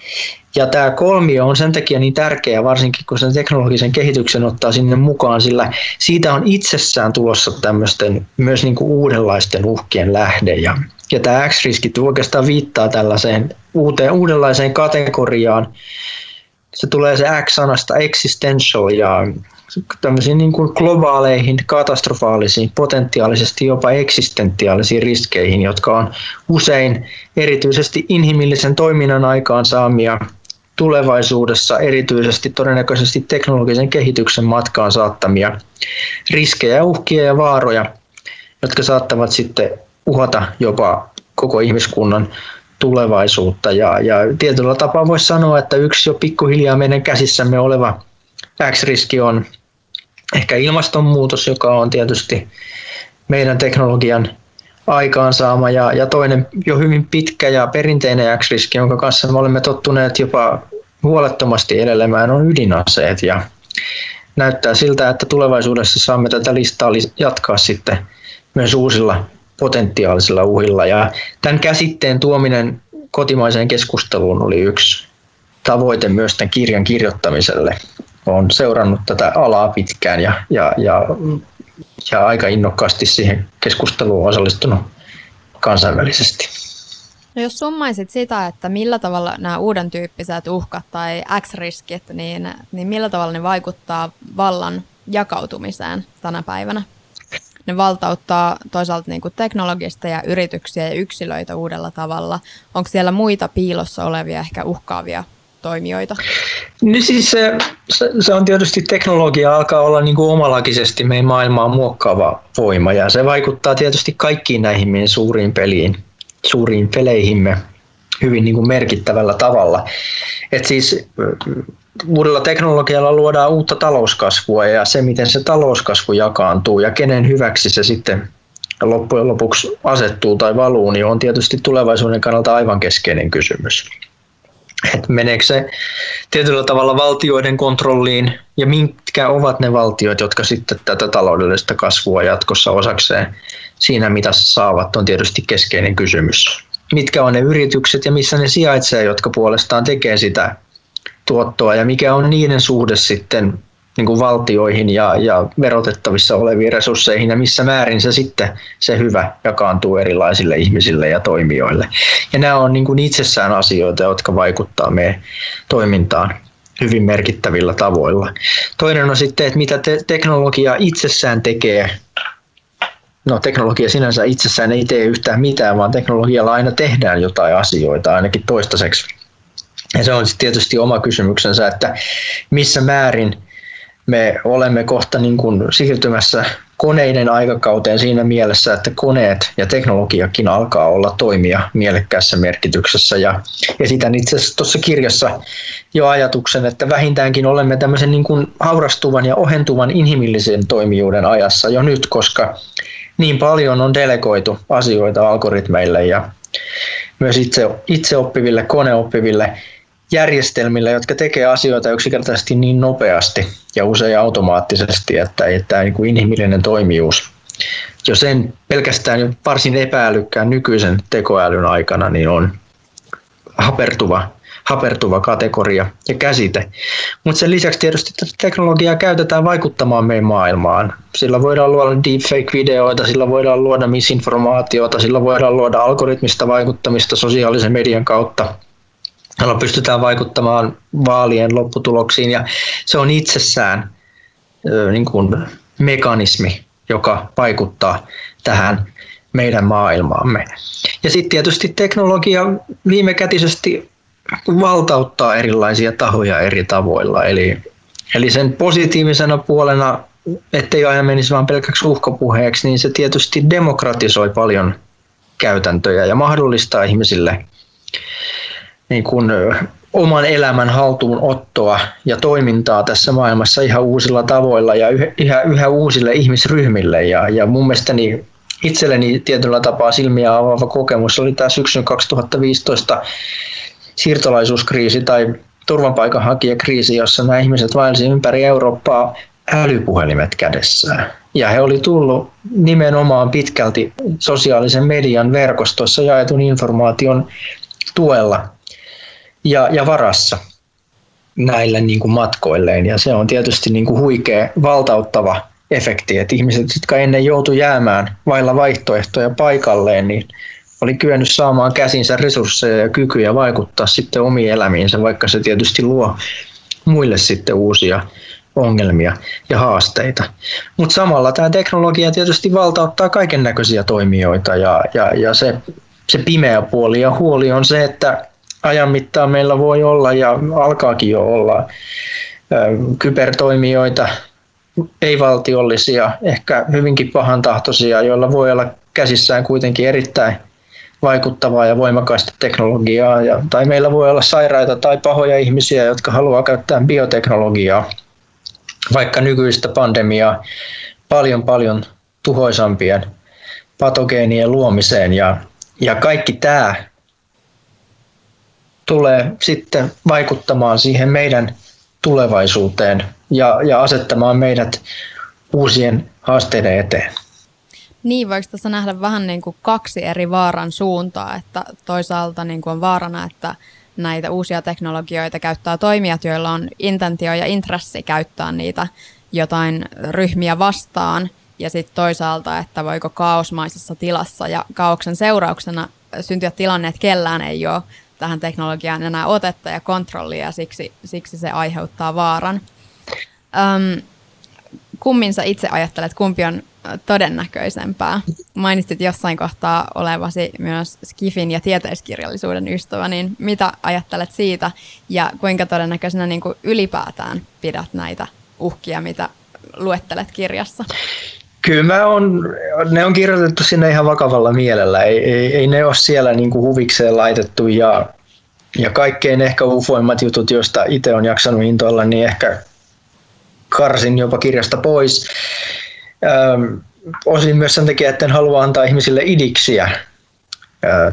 Ja tämä kolmio on sen takia niin tärkeä, varsinkin kun sen teknologisen kehityksen ottaa sinne mukaan, sillä siitä on itsessään tulossa tämmöisten myös niin kuin uudenlaisten uhkien lähde. Ja, ja tämä X-riski oikeastaan viittaa tällaiseen uuteen, uudenlaiseen kategoriaan. Se tulee se X-sanasta existential ja tämmöisiin niin kuin globaaleihin, katastrofaalisiin, potentiaalisesti jopa eksistentiaalisiin riskeihin, jotka on usein erityisesti inhimillisen toiminnan aikaansaamia tulevaisuudessa erityisesti todennäköisesti teknologisen kehityksen matkaan saattamia riskejä, uhkia ja vaaroja, jotka saattavat sitten uhata jopa koko ihmiskunnan tulevaisuutta. Ja, ja tietyllä tapaa voisi sanoa, että yksi jo pikkuhiljaa meidän käsissämme oleva X-riski on ehkä ilmastonmuutos, joka on tietysti meidän teknologian aikaansaama ja, ja toinen jo hyvin pitkä ja perinteinen X-riski, jonka kanssa me olemme tottuneet jopa huolettomasti edelemään, on ydinaseet ja näyttää siltä, että tulevaisuudessa saamme tätä listaa jatkaa sitten myös uusilla potentiaalisilla uhilla ja tämän käsitteen tuominen kotimaiseen keskusteluun oli yksi tavoite myös tämän kirjan kirjoittamiselle olen seurannut tätä alaa pitkään ja, ja, ja, ja aika innokkaasti siihen keskusteluun osallistunut kansainvälisesti. No jos summaisit sitä, että millä tavalla nämä uuden tyyppiset uhkat tai X-riskit, niin, niin millä tavalla ne vaikuttaa vallan jakautumiseen tänä päivänä? Ne valtauttaa toisaalta niin kuin teknologista ja yrityksiä ja yksilöitä uudella tavalla. Onko siellä muita piilossa olevia ehkä uhkaavia toimijoita? No siis se, se, on tietysti teknologia alkaa olla niin kuin omalakisesti meidän maailmaa muokkaava voima ja se vaikuttaa tietysti kaikkiin näihin meidän suuriin peliin, suuriin peleihimme hyvin niin kuin merkittävällä tavalla. Et siis uudella teknologialla luodaan uutta talouskasvua ja se, miten se talouskasvu jakaantuu ja kenen hyväksi se sitten loppujen lopuksi asettuu tai valuu, niin on tietysti tulevaisuuden kannalta aivan keskeinen kysymys että meneekö se tietyllä tavalla valtioiden kontrolliin ja mitkä ovat ne valtiot, jotka sitten tätä taloudellista kasvua jatkossa osakseen siinä mitassa saavat, on tietysti keskeinen kysymys. Mitkä on ne yritykset ja missä ne sijaitsee, jotka puolestaan tekee sitä tuottoa ja mikä on niiden suhde sitten niin kuin valtioihin ja, ja verotettavissa oleviin resursseihin ja missä määrin se sitten se hyvä jakaantuu erilaisille ihmisille ja toimijoille. Ja nämä on niin kuin itsessään asioita, jotka vaikuttaa meidän toimintaan hyvin merkittävillä tavoilla. Toinen on sitten, että mitä te- teknologia itsessään tekee. No teknologia sinänsä itsessään ei tee yhtään mitään, vaan teknologialla aina tehdään jotain asioita, ainakin toistaiseksi. Ja se on tietysti oma kysymyksensä, että missä määrin me olemme kohta niin kuin siirtymässä koneiden aikakauteen siinä mielessä, että koneet ja teknologiakin alkaa olla toimia mielekkäässä merkityksessä. Ja esitän itse asiassa tuossa kirjassa jo ajatuksen, että vähintäänkin olemme tämmöisen niin kuin haurastuvan ja ohentuvan inhimillisen toimijuuden ajassa jo nyt, koska niin paljon on delegoitu asioita algoritmeille ja myös itse, itseoppiville, koneoppiville järjestelmillä, jotka tekee asioita yksinkertaisesti niin nopeasti ja usein automaattisesti, että, että niin kuin inhimillinen toimijuus jo sen pelkästään varsin epäälykkään nykyisen tekoälyn aikana niin on hapertuva hapertuva kategoria ja käsite. Mutta sen lisäksi tietysti teknologiaa käytetään vaikuttamaan meidän maailmaan. Sillä voidaan luoda deepfake-videoita, sillä voidaan luoda misinformaatiota, sillä voidaan luoda algoritmista vaikuttamista sosiaalisen median kautta. Jolla pystytään vaikuttamaan vaalien lopputuloksiin ja se on itsessään niin kuin mekanismi, joka vaikuttaa tähän meidän maailmaamme. Ja sitten tietysti teknologia viimekätisesti valtauttaa erilaisia tahoja eri tavoilla. Eli, eli sen positiivisena puolena, ettei aina menisi vain pelkäksi uhkopuheeksi, niin se tietysti demokratisoi paljon käytäntöjä ja mahdollistaa ihmisille niin kuin oman elämän haltuunottoa ja toimintaa tässä maailmassa ihan uusilla tavoilla ja yhä, yhä uusille ihmisryhmille. Ja, ja mun mielestäni itselleni tietyllä tapaa silmiä avaava kokemus oli tämä syksyn 2015 siirtolaisuuskriisi tai turvapaikanhakijakriisi, jossa nämä ihmiset vaelsivat ympäri Eurooppaa älypuhelimet kädessään. Ja he oli tullut nimenomaan pitkälti sosiaalisen median verkostoissa jaetun informaation tuella ja, ja varassa näille niin kuin matkoilleen. Ja se on tietysti niin kuin huikea, valtauttava efekti, että ihmiset, jotka ennen joutu jäämään vailla vaihtoehtoja paikalleen, niin oli kyennyt saamaan käsinsä resursseja ja kykyjä vaikuttaa sitten omiin elämiinsä, vaikka se tietysti luo muille sitten uusia ongelmia ja haasteita. Mutta samalla tämä teknologia tietysti valtauttaa kaiken näköisiä toimijoita ja, ja, ja se, se pimeä puoli ja huoli on se, että ajan mittaan meillä voi olla ja alkaakin jo olla kybertoimijoita, ei-valtiollisia, ehkä hyvinkin pahantahtoisia, joilla voi olla käsissään kuitenkin erittäin vaikuttavaa ja voimakasta teknologiaa. Ja, tai meillä voi olla sairaita tai pahoja ihmisiä, jotka haluaa käyttää bioteknologiaa, vaikka nykyistä pandemiaa paljon paljon tuhoisampien patogeenien luomiseen. Ja, ja kaikki tämä tulee sitten vaikuttamaan siihen meidän tulevaisuuteen ja, ja asettamaan meidät uusien haasteiden eteen. Niin, voiko tässä nähdä vähän niin kuin kaksi eri vaaran suuntaa, että toisaalta niin kuin on vaarana, että näitä uusia teknologioita käyttää toimijat, joilla on intentio ja intressi käyttää niitä jotain ryhmiä vastaan, ja sitten toisaalta, että voiko kaosmaisessa tilassa ja kaauksen seurauksena syntyä tilanne, että kellään ei ole tähän teknologiaan enää otetta ja kontrollia, ja siksi, siksi se aiheuttaa vaaran. Öm, kummin sä itse ajattelet, kumpi on todennäköisempää? Mainitsit jossain kohtaa olevasi myös Skifin ja tieteiskirjallisuuden ystävä, niin mitä ajattelet siitä ja kuinka todennäköisenä niin kuin ylipäätään pidät näitä uhkia, mitä luettelet kirjassa? Kyllä mä on, ne on kirjoitettu sinne ihan vakavalla mielellä. Ei, ei, ei ne ole siellä niin kuin huvikseen laitettu ja, ja kaikkein ehkä ufoimmat jutut, joista itse on jaksanut intoilla, niin ehkä karsin jopa kirjasta pois. Öm, osin myös sen takia, että en halua antaa ihmisille idiksiä.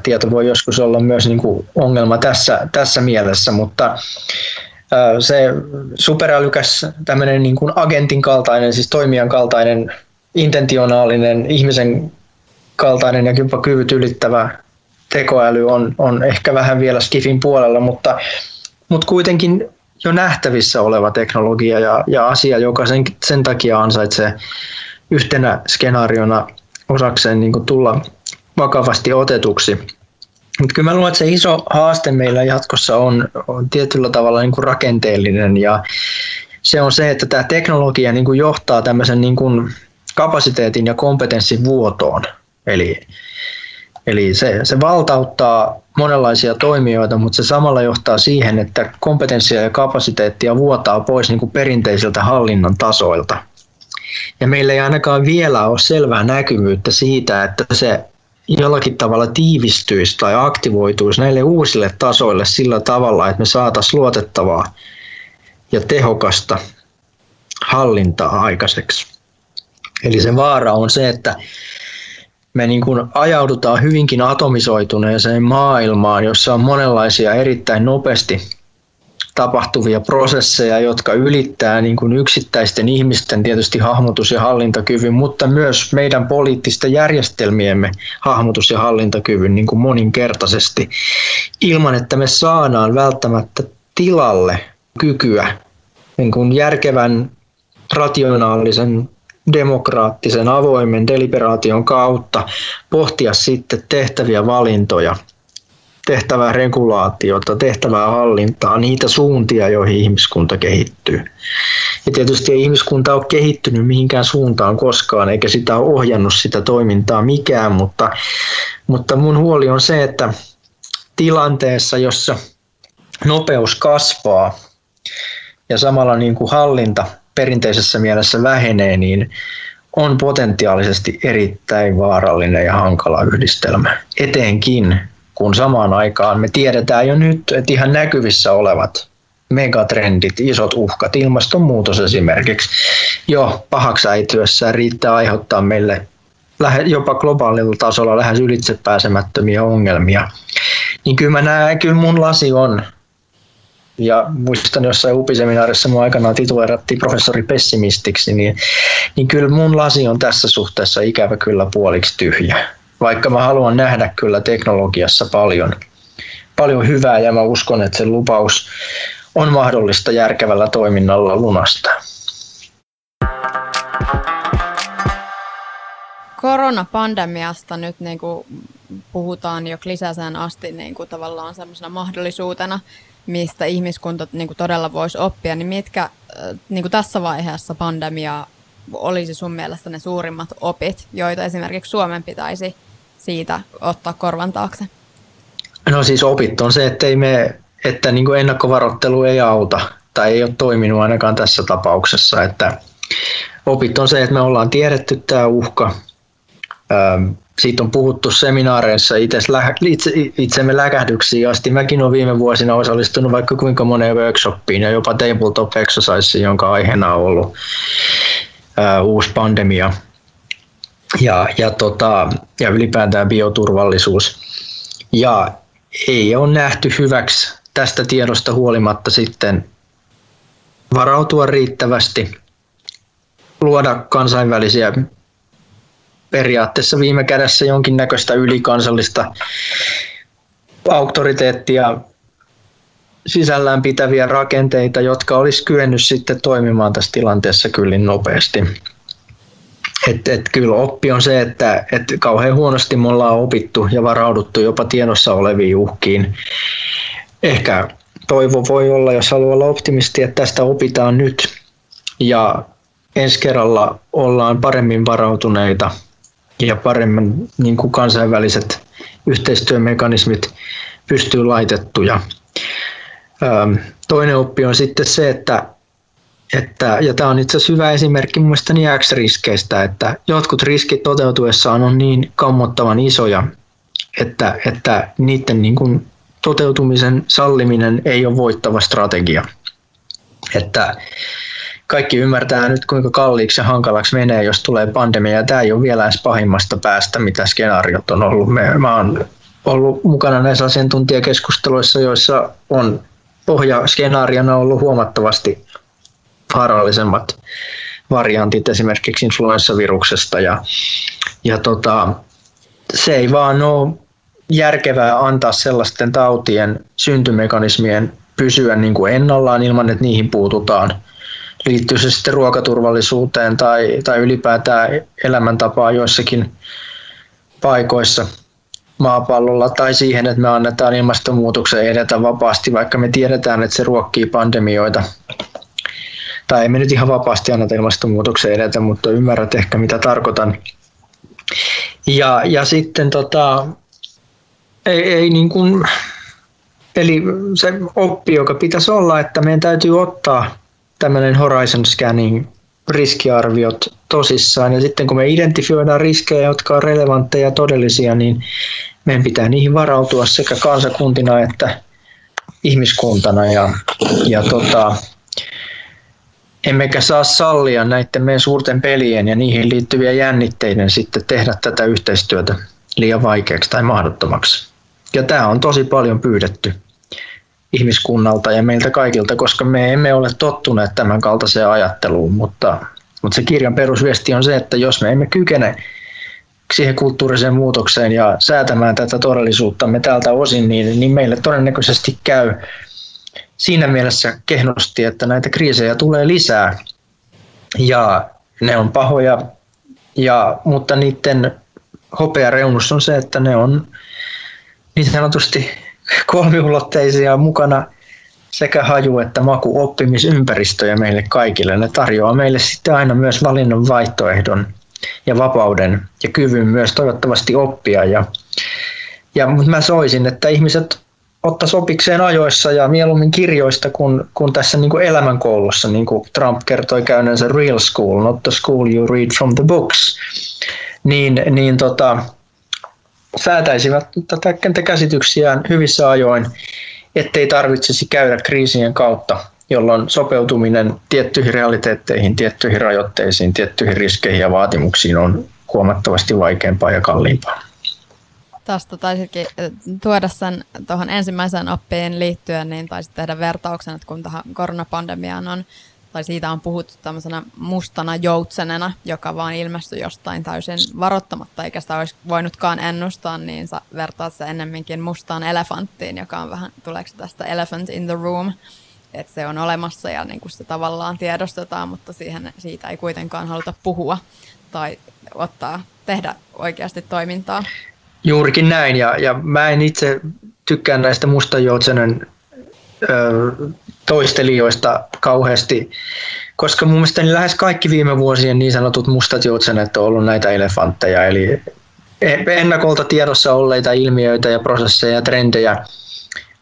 Tieto voi joskus olla myös niin kuin ongelma tässä, tässä mielessä, mutta se superälykäs tämmöinen niin kuin agentin kaltainen, siis toimijan kaltainen intentionaalinen, ihmisen kaltainen ja jopa kyvyt ylittävä tekoäly on, on ehkä vähän vielä Skifin puolella, mutta, mutta kuitenkin jo nähtävissä oleva teknologia ja, ja asia, joka sen, sen takia ansaitsee yhtenä skenaariona osakseen niin tulla vakavasti otetuksi. Mutta kyllä mä luulen, että se iso haaste meillä jatkossa on, on tietyllä tavalla niin kuin rakenteellinen ja se on se, että tämä teknologia niin kuin johtaa tämmöisen niin kuin kapasiteetin ja kompetenssin vuotoon. Eli, eli se, se valtauttaa monenlaisia toimijoita, mutta se samalla johtaa siihen, että kompetenssia ja kapasiteettia vuotaa pois niin kuin perinteisiltä hallinnon tasoilta. Ja meillä ei ainakaan vielä ole selvää näkyvyyttä siitä, että se jollakin tavalla tiivistyisi tai aktivoituisi näille uusille tasoille sillä tavalla, että me saataisiin luotettavaa ja tehokasta hallintaa aikaiseksi. Eli se vaara on se, että me niin kuin ajaudutaan hyvinkin atomisoituneeseen maailmaan, jossa on monenlaisia erittäin nopeasti tapahtuvia prosesseja, jotka ylittää niin kuin yksittäisten ihmisten tietysti hahmotus- ja hallintakyvyn, mutta myös meidän poliittisten järjestelmiemme hahmotus- ja hallintakyvyn niin kuin moninkertaisesti, ilman että me saadaan välttämättä tilalle kykyä niin kuin järkevän, rationaalisen, demokraattisen, avoimen deliberaation kautta pohtia sitten tehtäviä valintoja – tehtävää regulaatiota, tehtävää hallintaa, niitä suuntia, joihin ihmiskunta kehittyy. Ja tietysti ei ihmiskunta ole kehittynyt mihinkään suuntaan koskaan, eikä sitä ole ohjannut sitä toimintaa mikään, mutta, mutta mun huoli on se, että tilanteessa, jossa nopeus kasvaa ja samalla niin kuin hallinta perinteisessä mielessä vähenee, niin on potentiaalisesti erittäin vaarallinen ja hankala yhdistelmä. Etenkin kun samaan aikaan me tiedetään jo nyt, että ihan näkyvissä olevat megatrendit, isot uhkat, ilmastonmuutos esimerkiksi, jo pahaksi äityessään riittää aiheuttaa meille jopa globaalilla tasolla lähes ylitsepääsemättömiä ongelmia. Niin kyllä mä näen, kyllä mun lasi on ja muistan jossain UPI-seminaarissa mun aikanaan tituleerattiin professori pessimistiksi, niin, niin kyllä mun lasi on tässä suhteessa ikävä kyllä puoliksi tyhjä vaikka mä haluan nähdä kyllä teknologiassa paljon, paljon hyvää ja mä uskon, että se lupaus on mahdollista järkevällä toiminnalla lunastaa. Koronapandemiasta nyt niin kuin puhutaan jo klisäsään asti niin kuin tavallaan semmoisena mahdollisuutena, mistä ihmiskunta niin kuin todella voisi oppia, niin mitkä niin kuin tässä vaiheessa pandemiaa olisi sun mielestä ne suurimmat opit, joita esimerkiksi Suomen pitäisi siitä ottaa korvan taakse? No siis opit on se, että, ei me, että niin kuin ennakkovaroittelu ei auta tai ei ole toiminut ainakaan tässä tapauksessa. Että opit on se, että me ollaan tiedetty tämä uhka. Siitä on puhuttu seminaareissa itse, itse, itsemme läkähdyksiin asti. Mäkin olen viime vuosina osallistunut vaikka kuinka moneen workshopiin ja jopa tabletop exerciseen, jonka aiheena on ollut uusi pandemia ja, ja, tota, ja ylipäätään bioturvallisuus. Ja ei ole nähty hyväksi tästä tiedosta huolimatta sitten varautua riittävästi, luoda kansainvälisiä periaatteessa viime kädessä jonkinnäköistä ylikansallista auktoriteettia sisällään pitäviä rakenteita, jotka olisi kyennyt sitten toimimaan tässä tilanteessa kyllä nopeasti. Et, et kyllä oppi on se, että et kauhean huonosti me ollaan opittu ja varauduttu jopa tiedossa oleviin uhkiin. Ehkä toivo voi olla, jos haluaa olla optimisti, että tästä opitaan nyt ja ensi kerralla ollaan paremmin varautuneita ja paremmin niin kuin kansainväliset yhteistyömekanismit pystyy laitettuja. Toinen oppi on sitten se, että että, ja tämä on itse asiassa hyvä esimerkki mun mielestä X-riskeistä, että jotkut riskit toteutuessaan on niin kammottavan isoja, että, että niiden niin kuin toteutumisen salliminen ei ole voittava strategia. Että kaikki ymmärtää nyt, kuinka kalliiksi ja hankalaksi menee, jos tulee pandemia. Ja tämä ei ole vielä edes pahimmasta päästä, mitä skenaariot on ollut. Me, mä oon ollut mukana näissä asiantuntijakeskusteluissa, joissa on pohjaskenaariona ollut huomattavasti vaarallisemmat variantit esimerkiksi influenssaviruksesta ja, ja tota, se ei vaan ole järkevää antaa sellaisten tautien syntymekanismien pysyä niin kuin ennallaan ilman, että niihin puututaan. Liittyy se sitten ruokaturvallisuuteen tai, tai ylipäätään elämäntapaan joissakin paikoissa maapallolla tai siihen, että me annetaan ilmastonmuutoksen edetä vapaasti, vaikka me tiedetään, että se ruokkii pandemioita tai ei me nyt ihan vapaasti anneta ilmastonmuutoksen edetä, mutta ymmärrät ehkä mitä tarkoitan. Ja, ja sitten tota, ei, ei niin kuin, eli se oppi, joka pitäisi olla, että meidän täytyy ottaa tämmöinen horizon scanning riskiarviot tosissaan. Ja sitten kun me identifioidaan riskejä, jotka on relevantteja ja todellisia, niin meidän pitää niihin varautua sekä kansakuntina että ihmiskuntana. Ja, ja tota, emmekä saa sallia näiden meidän suurten pelien ja niihin liittyviä jännitteiden sitten tehdä tätä yhteistyötä liian vaikeaksi tai mahdottomaksi. Ja tämä on tosi paljon pyydetty. Ihmiskunnalta ja meiltä kaikilta, koska me emme ole tottuneet tämän kaltaiseen ajatteluun, mutta, mutta se kirjan perusviesti on se, että jos me emme kykene siihen kulttuuriseen muutokseen ja säätämään tätä todellisuuttamme tältä osin, niin, niin meille todennäköisesti käy siinä mielessä kehnosti, että näitä kriisejä tulee lisää. Ja ne on pahoja, ja, mutta niiden hopea reunus on se, että ne on niin sanotusti kolmiulotteisia mukana sekä haju- että maku oppimisympäristöjä meille kaikille. Ne tarjoaa meille sitten aina myös valinnan vaihtoehdon ja vapauden ja kyvyn myös toivottavasti oppia. Ja, ja mutta mä soisin, että ihmiset ottaisi opikseen ajoissa ja mieluummin kirjoista kuin, kuin tässä niin kuin elämänkoulussa, niin kuin Trump kertoi käyneensä real school, not the school you read from the books, niin, niin tota, säätäisivät tätä käsityksiään hyvissä ajoin, ettei tarvitsisi käydä kriisien kautta, jolloin sopeutuminen tiettyihin realiteetteihin, tiettyihin rajoitteisiin, tiettyihin riskeihin ja vaatimuksiin on huomattavasti vaikeampaa ja kalliimpaa. Tästä taisikin eh, tuoda sen tuohon ensimmäiseen oppiin liittyen, niin taisit tehdä vertauksen, että kun tähän koronapandemiaan on tai siitä on puhuttu tämmöisenä mustana joutsenena, joka vaan ilmestyi jostain täysin varoittamatta, eikä sitä olisi voinutkaan ennustaa, niin sä vertaat se ennemminkin mustaan elefanttiin, joka on vähän, tuleeko tästä elephant in the room, että se on olemassa ja niin kuin se tavallaan tiedostetaan, mutta siihen, siitä ei kuitenkaan haluta puhua tai ottaa, tehdä oikeasti toimintaa. Juurikin näin, ja, ja mä en itse tykkää näistä mustajoutsenen toistelijoista kauheasti, koska mun mielestä lähes kaikki viime vuosien niin sanotut mustat joutsenet on ollut näitä elefantteja, eli ennakolta tiedossa olleita ilmiöitä ja prosesseja ja trendejä,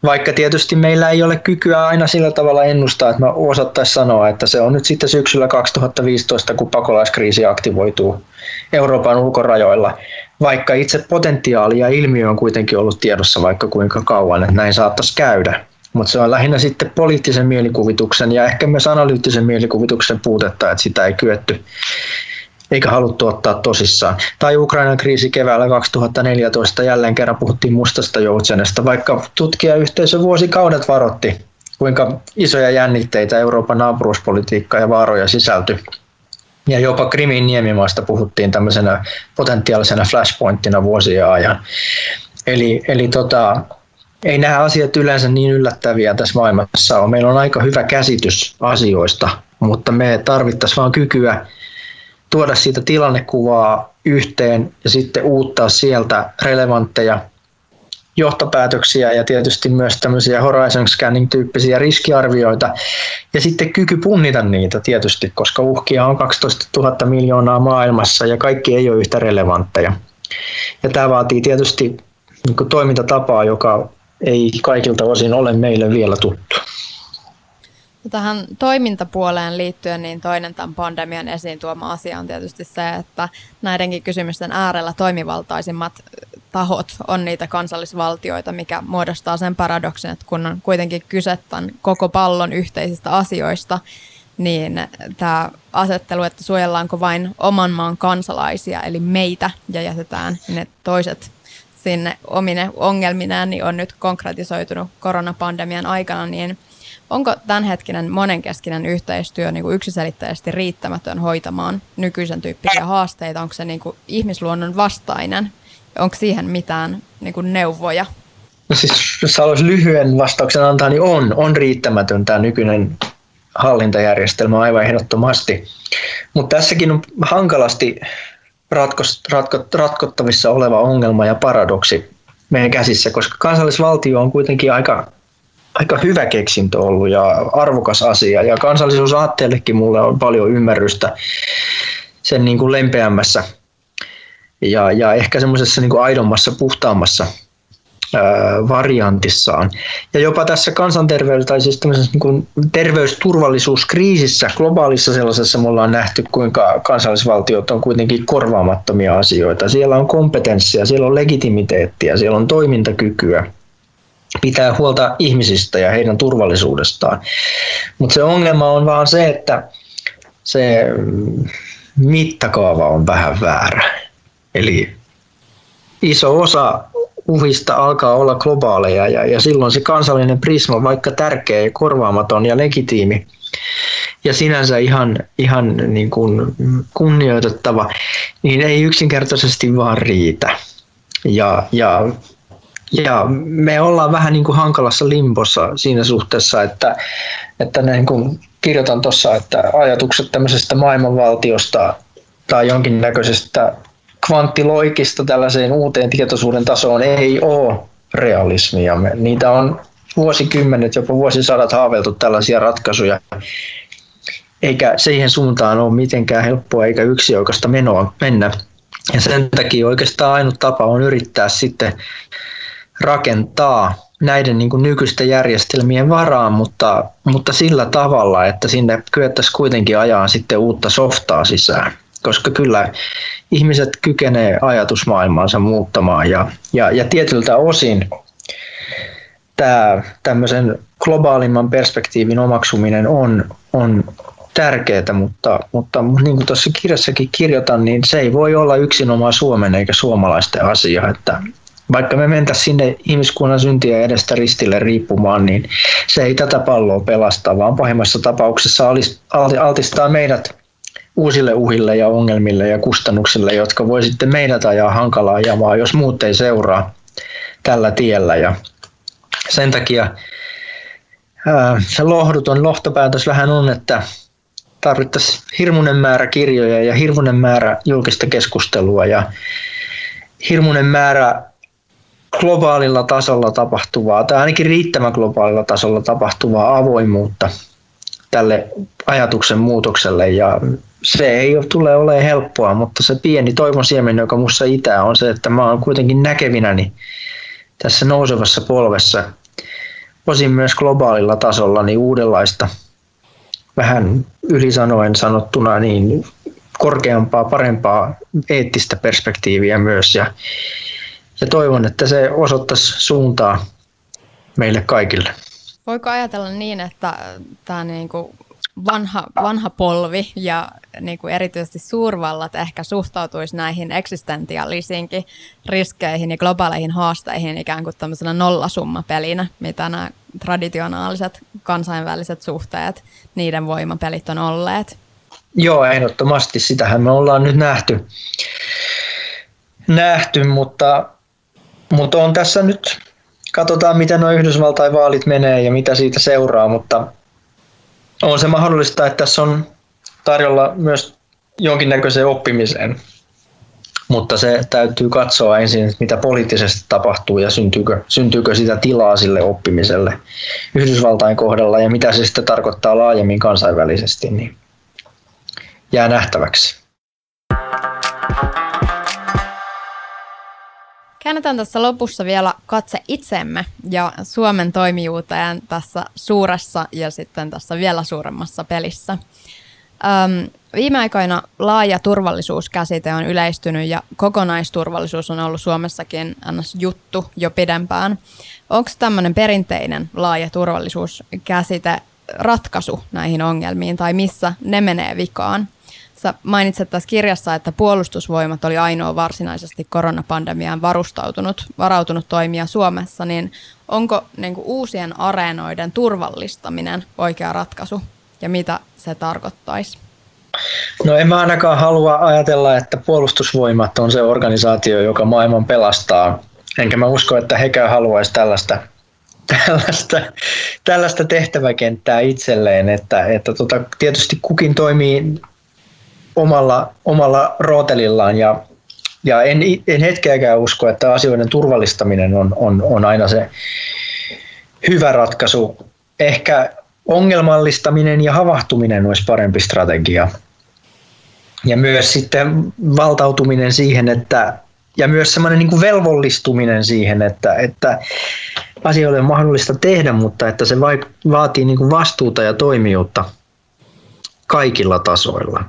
vaikka tietysti meillä ei ole kykyä aina sillä tavalla ennustaa, että mä osattaisiin sanoa, että se on nyt sitten syksyllä 2015, kun pakolaiskriisi aktivoituu Euroopan ulkorajoilla, vaikka itse potentiaali ja ilmiö on kuitenkin ollut tiedossa vaikka kuinka kauan, että näin saattaisi käydä. Mutta se on lähinnä sitten poliittisen mielikuvituksen ja ehkä myös analyyttisen mielikuvituksen puutetta, että sitä ei kyetty eikä haluttu ottaa tosissaan. Tai Ukrainan kriisi keväällä 2014 jälleen kerran puhuttiin mustasta joutsenesta, vaikka tutkijayhteisö vuosikaudet varotti, kuinka isoja jännitteitä Euroopan naapuruuspolitiikka ja vaaroja sisältyi. Ja jopa Krimin niemimaasta puhuttiin tämmöisenä potentiaalisena flashpointtina vuosien ajan. Eli, eli tota, ei nämä asiat yleensä niin yllättäviä tässä maailmassa ole. Meillä on aika hyvä käsitys asioista, mutta me tarvittaisiin vain kykyä tuoda siitä tilannekuvaa yhteen ja sitten uuttaa sieltä relevantteja johtopäätöksiä ja tietysti myös tämmöisiä horizon scanning tyyppisiä riskiarvioita ja sitten kyky punnita niitä tietysti, koska uhkia on 12 000 miljoonaa maailmassa ja kaikki ei ole yhtä relevantteja. Ja tämä vaatii tietysti niin toimintatapaa, joka ei kaikilta osin ole meille vielä tuttu. Tähän toimintapuoleen liittyen, niin toinen tämän pandemian esiin tuoma asia on tietysti se, että näidenkin kysymysten äärellä toimivaltaisimmat tahot on niitä kansallisvaltioita, mikä muodostaa sen paradoksin, että kun on kuitenkin kyse tämän koko pallon yhteisistä asioista, niin tämä asettelu, että suojellaanko vain oman maan kansalaisia, eli meitä, ja jätetään ne toiset sinne omine ongelmineen, niin on nyt konkretisoitunut koronapandemian aikana, niin onko tämänhetkinen monenkeskinen yhteistyö niin kuin yksiselitteisesti riittämätön hoitamaan nykyisen tyyppisiä haasteita? Onko se niin kuin ihmisluonnon vastainen? Onko siihen mitään niin kuin neuvoja? No siis, jos haluaisi lyhyen vastauksen antaa, niin on, on riittämätön tämä nykyinen hallintajärjestelmä aivan ehdottomasti. Mutta tässäkin on hankalasti ratkos, ratko, ratkottavissa oleva ongelma ja paradoksi meidän käsissä, koska kansallisvaltio on kuitenkin aika, aika hyvä keksintö ollut ja arvokas asia. Ja kansallisuusaatteellekin mulle on paljon ymmärrystä sen niin kuin lempeämmässä ja, ja ehkä semmoisessa niin kuin aidommassa, puhtaammassa variantissaan. Ja jopa tässä kansanterveys- tai siis niin kuin terveysturvallisuuskriisissä, globaalissa sellaisessa me ollaan nähty, kuinka kansallisvaltiot on kuitenkin korvaamattomia asioita. Siellä on kompetenssia, siellä on legitimiteettiä, siellä on toimintakykyä pitää huolta ihmisistä ja heidän turvallisuudestaan. Mutta se ongelma on vaan se, että se mittakaava on vähän väärä. Eli iso osa uhista alkaa olla globaaleja ja, ja silloin se kansallinen prisma, vaikka tärkeä ja korvaamaton ja legitiimi ja sinänsä ihan, ihan niin kuin kunnioitettava, niin ei yksinkertaisesti vaan riitä. Ja, ja, ja me ollaan vähän niin kuin hankalassa limpossa siinä suhteessa, että, että niin kuin kirjoitan tuossa, että ajatukset tämmöisestä maailmanvaltiosta tai jonkinnäköisestä kvanttiloikista tällaiseen uuteen tietoisuuden tasoon ei ole realismia. Niitä on vuosikymmenet, jopa vuosisadat haaveiltu tällaisia ratkaisuja, eikä siihen suuntaan ole mitenkään helppoa eikä yksioikoista menoa mennä. Ja sen takia oikeastaan ainut tapa on yrittää sitten rakentaa näiden niin kuin nykyisten järjestelmien varaan, mutta, mutta sillä tavalla, että sinne kyettäisiin kuitenkin ajaa sitten uutta softaa sisään. Koska kyllä ihmiset kykenee ajatusmaailmaansa muuttamaan ja, ja, ja tietyltä osin tämä tämmöisen globaalimman perspektiivin omaksuminen on, on tärkeää, mutta, mutta niin kuin tuossa kirjassakin kirjoitan, niin se ei voi olla yksinomaan Suomen eikä suomalaisten asia, että vaikka me mentäisiin sinne ihmiskunnan syntiä edestä ristille riippumaan, niin se ei tätä palloa pelasta, vaan pahimmassa tapauksessa altistaa meidät uusille uhille ja ongelmille ja kustannuksille, jotka voi sitten meidät ajaa hankalaa jamaa, jos muut ei seuraa tällä tiellä. Ja sen takia se lohduton lohtopäätös vähän on, että tarvittaisiin hirmuinen määrä kirjoja ja hirmuinen määrä julkista keskustelua ja hirmuinen määrä globaalilla tasolla tapahtuvaa, tai ainakin riittävän globaalilla tasolla tapahtuvaa avoimuutta tälle ajatuksen muutokselle. Ja se ei tule olemaan helppoa, mutta se pieni toivon siemen, joka minussa itää, on se, että mä oon kuitenkin näkevinäni tässä nousevassa polvessa, osin myös globaalilla tasolla, niin uudenlaista, vähän ylisanoen sanottuna, niin korkeampaa, parempaa eettistä perspektiiviä myös. Ja ja toivon, että se osoittaisi suuntaa meille kaikille. Voiko ajatella niin, että tämä niinku vanha, vanha polvi ja niinku erityisesti suurvallat ehkä suhtautuisi näihin eksistentiaalisiinkin riskeihin ja globaaleihin haasteihin ikään kuin tämmöisenä nollasummapelinä, mitä nämä traditionaaliset kansainväliset suhteet, niiden voimapelit on olleet? Joo, ehdottomasti. Sitähän me ollaan nyt nähty, nähty mutta mutta on tässä nyt, katsotaan miten nuo Yhdysvaltain vaalit menee ja mitä siitä seuraa, mutta on se mahdollista, että tässä on tarjolla myös jonkinnäköiseen oppimiseen. Mutta se täytyy katsoa ensin, mitä poliittisesti tapahtuu ja syntyykö, syntyykö sitä tilaa sille oppimiselle Yhdysvaltain kohdalla ja mitä se sitten tarkoittaa laajemmin kansainvälisesti, niin jää nähtäväksi. Käännetään tässä lopussa vielä katse itsemme ja Suomen toimijuuteen tässä suuressa ja sitten tässä vielä suuremmassa pelissä. Öm, viime aikoina laaja turvallisuuskäsite on yleistynyt ja kokonaisturvallisuus on ollut Suomessakin ns. juttu jo pidempään. Onko tämmöinen perinteinen laaja turvallisuuskäsite ratkaisu näihin ongelmiin tai missä ne menee vikaan? Sä mainitset tässä kirjassa, että puolustusvoimat oli ainoa varsinaisesti koronapandemiaan varustautunut, varautunut toimija Suomessa, niin onko niin kuin uusien areenoiden turvallistaminen oikea ratkaisu ja mitä se tarkoittaisi? No en mä ainakaan halua ajatella, että puolustusvoimat on se organisaatio, joka maailman pelastaa. Enkä mä usko, että hekään haluaisi tällaista, tällaista, tällaista tehtäväkenttää itselleen. Että, että tota, tietysti kukin toimii omalla, omalla rootelillaan ja, ja en, en hetkeäkään usko, että asioiden turvallistaminen on, on, on aina se hyvä ratkaisu. Ehkä ongelmallistaminen ja havahtuminen olisi parempi strategia. Ja myös sitten valtautuminen siihen, että ja myös semmoinen niin kuin velvollistuminen siihen, että, että asioille on mahdollista tehdä, mutta että se vaatii niin kuin vastuuta ja toimijuutta kaikilla tasoilla.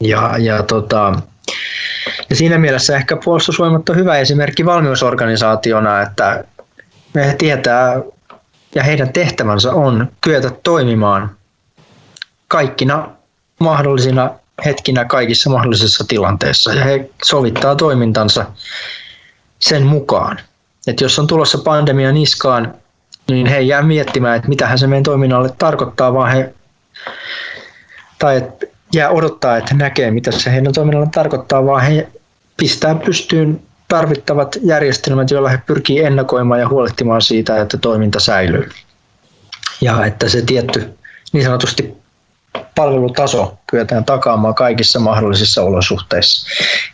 Ja, ja, tota, ja siinä mielessä ehkä puolustusvoimat on hyvä esimerkki valmiusorganisaationa, että he tietää ja heidän tehtävänsä on kyetä toimimaan kaikkina mahdollisina hetkinä kaikissa mahdollisissa tilanteissa ja he sovittaa toimintansa sen mukaan. että jos on tulossa pandemia niskaan, niin he jää miettimään, että mitähän se meidän toiminnalle tarkoittaa, vaan he, tai että jää odottaa, että näkee, mitä se heidän toiminnalle tarkoittaa, vaan he pistää pystyyn tarvittavat järjestelmät, joilla he pyrkii ennakoimaan ja huolehtimaan siitä, että toiminta säilyy. Ja että se tietty niin sanotusti palvelutaso kyetään takaamaan kaikissa mahdollisissa olosuhteissa.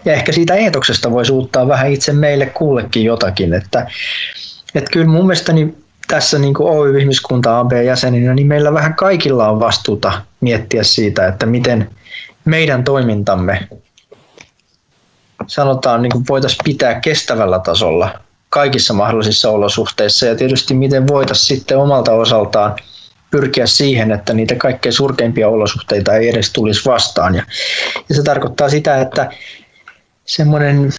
Ja ehkä siitä eetoksesta voisi uuttaa vähän itse meille kullekin jotakin, että, että kyllä mun mielestäni tässä niin kuin Oy-ihmiskunta AB-jäseninä, niin meillä vähän kaikilla on vastuuta miettiä siitä, että miten meidän toimintamme sanotaan niin kuin voitaisiin pitää kestävällä tasolla kaikissa mahdollisissa olosuhteissa ja tietysti miten voitaisiin sitten omalta osaltaan pyrkiä siihen, että niitä kaikkein surkeimpia olosuhteita ei edes tulisi vastaan. Ja, ja se tarkoittaa sitä, että semmoinen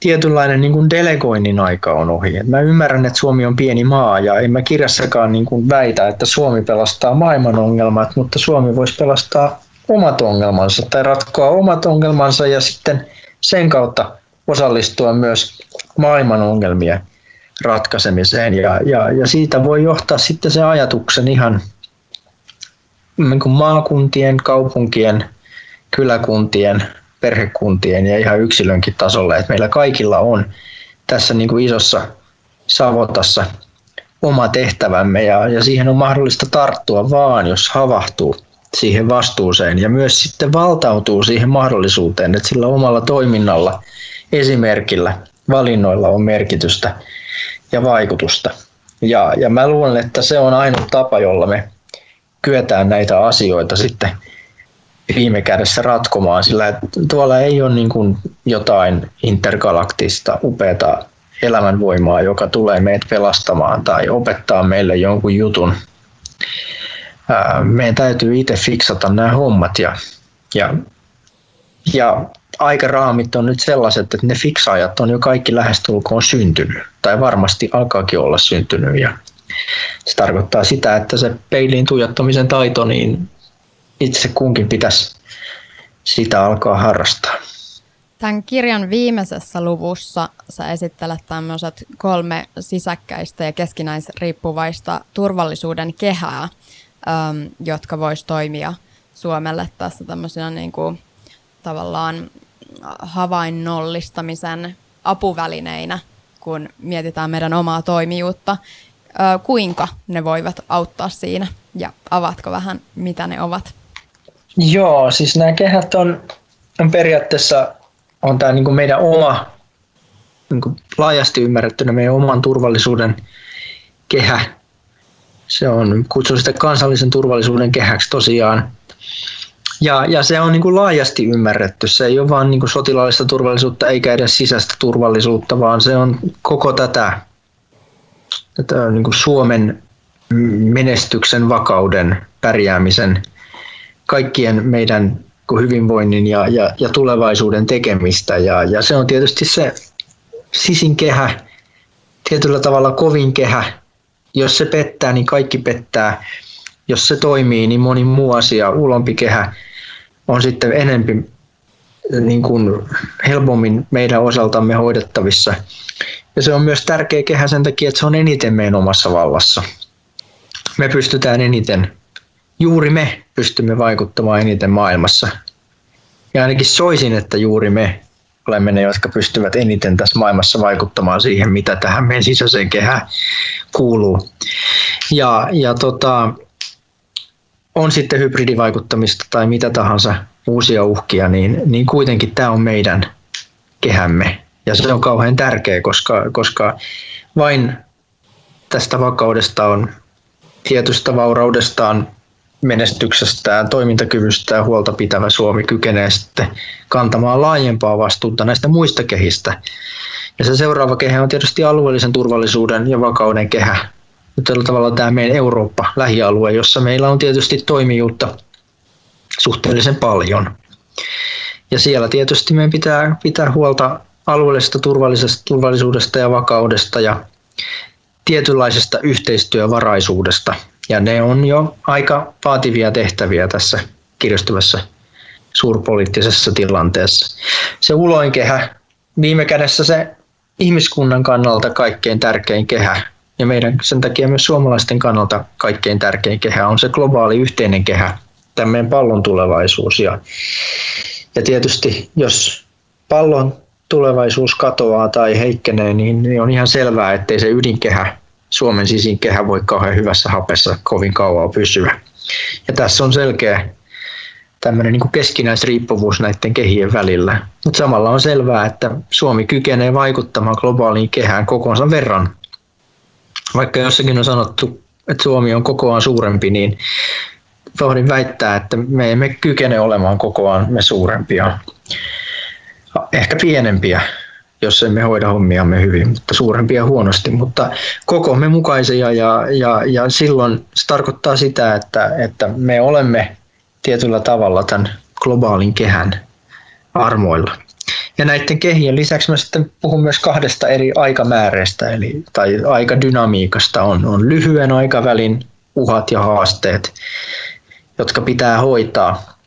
tietynlainen niin kuin delegoinnin aika on ohi. Et mä ymmärrän, että Suomi on pieni maa ja en mä kirjassakaan niin kuin väitä, että Suomi pelastaa maailman ongelmat, mutta Suomi voisi pelastaa omat ongelmansa tai ratkoa omat ongelmansa ja sitten sen kautta osallistua myös maailman ongelmien ratkaisemiseen. Ja, ja, ja siitä voi johtaa sitten se ajatuksen ihan niin kuin maakuntien, kaupunkien, kyläkuntien, perhekuntien ja ihan yksilönkin tasolle, että meillä kaikilla on tässä niin kuin isossa savotassa oma tehtävämme ja, ja siihen on mahdollista tarttua vaan, jos havahtuu siihen vastuuseen ja myös sitten valtautuu siihen mahdollisuuteen, että sillä omalla toiminnalla, esimerkillä, valinnoilla on merkitystä ja vaikutusta. Ja, ja mä luulen, että se on ainut tapa, jolla me kyetään näitä asioita sitten viime kädessä ratkomaan, sillä tuolla ei ole niin kuin jotain intergalaktista upeata elämänvoimaa, joka tulee meitä pelastamaan tai opettaa meille jonkun jutun. Meidän täytyy itse fiksata nämä hommat ja, ja, ja aikaraamit on nyt sellaiset, että ne fiksaajat on jo kaikki lähestulkoon syntynyt tai varmasti alkaakin olla syntynyt ja se tarkoittaa sitä, että se peiliin tuijottamisen taito, niin itse kunkin pitäisi sitä alkaa harrastaa. Tämän kirjan viimeisessä luvussa sä esittelet tämmöiset kolme sisäkkäistä ja keskinäisriippuvaista turvallisuuden kehää, jotka vois toimia Suomelle tässä tämmöisenä niin kuin, tavallaan havainnollistamisen apuvälineinä, kun mietitään meidän omaa toimijuutta. Kuinka ne voivat auttaa siinä ja avatko vähän, mitä ne ovat? Joo, siis nämä kehät on, on periaatteessa on tämä niin meidän oma, niin kuin laajasti ymmärrettynä meidän oman turvallisuuden kehä. Se on, kutsun sitä kansallisen turvallisuuden kehäksi tosiaan. Ja, ja se on niin kuin laajasti ymmärretty. Se ei ole vain niin kuin sotilaallista turvallisuutta eikä edes sisäistä turvallisuutta, vaan se on koko tätä, tätä niin kuin Suomen menestyksen, vakauden, pärjäämisen, kaikkien meidän hyvinvoinnin ja, ja, ja tulevaisuuden tekemistä. Ja, ja se on tietysti se sisin kehä, tietyllä tavalla kovin kehä. Jos se pettää, niin kaikki pettää. Jos se toimii, niin moni muu asia, ulompi kehä, on sitten enempi niin kuin helpommin meidän osaltamme hoidettavissa. Ja se on myös tärkeä kehä sen takia, että se on eniten meidän omassa vallassa. Me pystytään eniten, juuri me pystymme vaikuttamaan eniten maailmassa. Ja ainakin soisin, että juuri me olemme ne, jotka pystyvät eniten tässä maailmassa vaikuttamaan siihen, mitä tähän meidän sisäiseen kehään kuuluu. Ja, ja tota, on sitten hybridivaikuttamista tai mitä tahansa uusia uhkia, niin, niin kuitenkin tämä on meidän kehämme. Ja se on kauhean tärkeä, koska, koska vain tästä vakaudesta on tietystä vauraudestaan, menestyksestään, toimintakyvystään huolta pitävä Suomi kykenee sitten kantamaan laajempaa vastuuta näistä muista kehistä. Ja se seuraava kehä on tietysti alueellisen turvallisuuden ja vakauden kehä, tällä tavalla tämä meidän Eurooppa, lähialue, jossa meillä on tietysti toimijuutta suhteellisen paljon. Ja siellä tietysti meidän pitää pitää huolta alueellisesta turvallisuudesta ja vakaudesta ja tietynlaisesta yhteistyövaraisuudesta. Ja ne on jo aika vaativia tehtäviä tässä kirjastuvässä suurpoliittisessa tilanteessa. Se uloinkehä, viime kädessä se ihmiskunnan kannalta kaikkein tärkein kehä ja meidän sen takia myös suomalaisten kannalta kaikkein tärkein kehä on se globaali yhteinen kehä, tämä meidän pallon tulevaisuus. Ja, ja tietysti jos pallon tulevaisuus katoaa tai heikkenee, niin, niin on ihan selvää, ettei se ydinkehä, Suomen sisinkehä voi kauhean hyvässä hapessa kovin kauan pysyä. Ja tässä on selkeä tämmöinen niin keskinäisriippuvuus näiden kehien välillä. Mutta samalla on selvää, että Suomi kykenee vaikuttamaan globaaliin kehään kokonsa verran. Vaikka jossakin on sanottu, että Suomi on kokoaan suurempi, niin voin väittää, että me emme kykene olemaan kokoaan me suurempia. Ehkä pienempiä, jos emme hoida hommiamme hyvin, mutta suurempia huonosti, mutta kokomme mukaisia ja, ja, ja silloin se tarkoittaa sitä, että, että me olemme tietyllä tavalla tämän globaalin kehän armoilla. Ja näiden kehien lisäksi mä sitten puhun myös kahdesta eri aikamääreistä, eli, tai aikadynamiikasta. On, on lyhyen aikavälin uhat ja haasteet, jotka pitää hoitaa.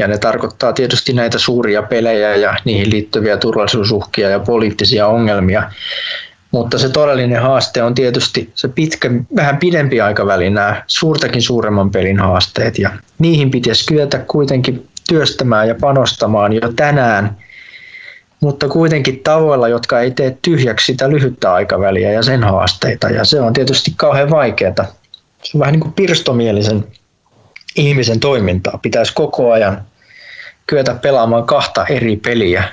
Ja ne tarkoittaa tietysti näitä suuria pelejä ja niihin liittyviä turvallisuusuhkia ja poliittisia ongelmia. Mutta se todellinen haaste on tietysti se pitkä, vähän pidempi aikaväli, nämä suurtakin suuremman pelin haasteet. Ja niihin pitäisi kyetä kuitenkin työstämään ja panostamaan jo tänään, mutta kuitenkin tavoilla, jotka ei tee tyhjäksi sitä lyhyttä aikaväliä ja sen haasteita. Ja se on tietysti kauhean vaikeaa. Se on vähän niin kuin pirstomielisen ihmisen toimintaa. Pitäisi koko ajan kyetä pelaamaan kahta eri peliä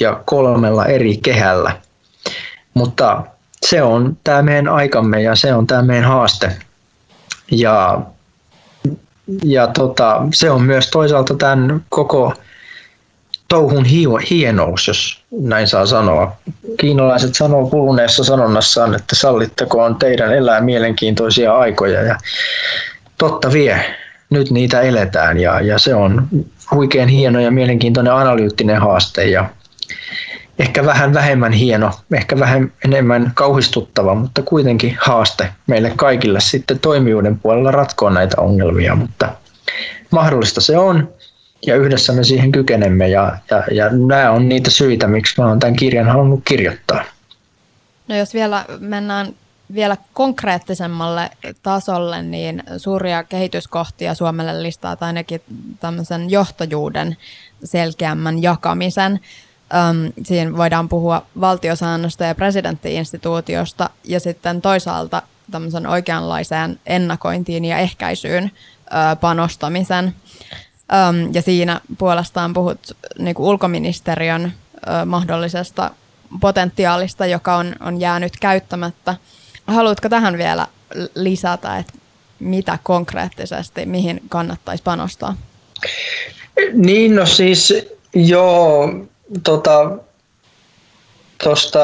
ja kolmella eri kehällä – mutta se on tämä meidän aikamme ja se on tämä meidän haaste. Ja, ja tota, se on myös toisaalta tämän koko touhun hienous, jos näin saa sanoa. Kiinalaiset sanoo kuluneessa sanonnassaan, että sallittakoon teidän elää mielenkiintoisia aikoja ja totta vie, nyt niitä eletään ja, ja se on huikean hieno ja mielenkiintoinen analyyttinen haaste ja ehkä vähän vähemmän hieno, ehkä vähän enemmän kauhistuttava, mutta kuitenkin haaste meille kaikille sitten toimijuuden puolella ratkoa näitä ongelmia, mutta mahdollista se on ja yhdessä me siihen kykenemme ja, ja, ja nämä on niitä syitä, miksi mä olen tämän kirjan halunnut kirjoittaa. No jos vielä mennään vielä konkreettisemmalle tasolle, niin suuria kehityskohtia Suomelle listaa ainakin tämmöisen johtajuuden selkeämmän jakamisen. Öm, siinä voidaan puhua valtiosäännöstä ja presidenttiinstituutiosta ja sitten toisaalta tämmöisen oikeanlaiseen ennakointiin ja ehkäisyyn ö, panostamisen. Öm, ja siinä puolestaan puhut niin ulkoministeriön ö, mahdollisesta potentiaalista, joka on, on jäänyt käyttämättä. Haluatko tähän vielä lisätä, että mitä konkreettisesti, mihin kannattaisi panostaa? Niin, no siis joo, tota, tuosta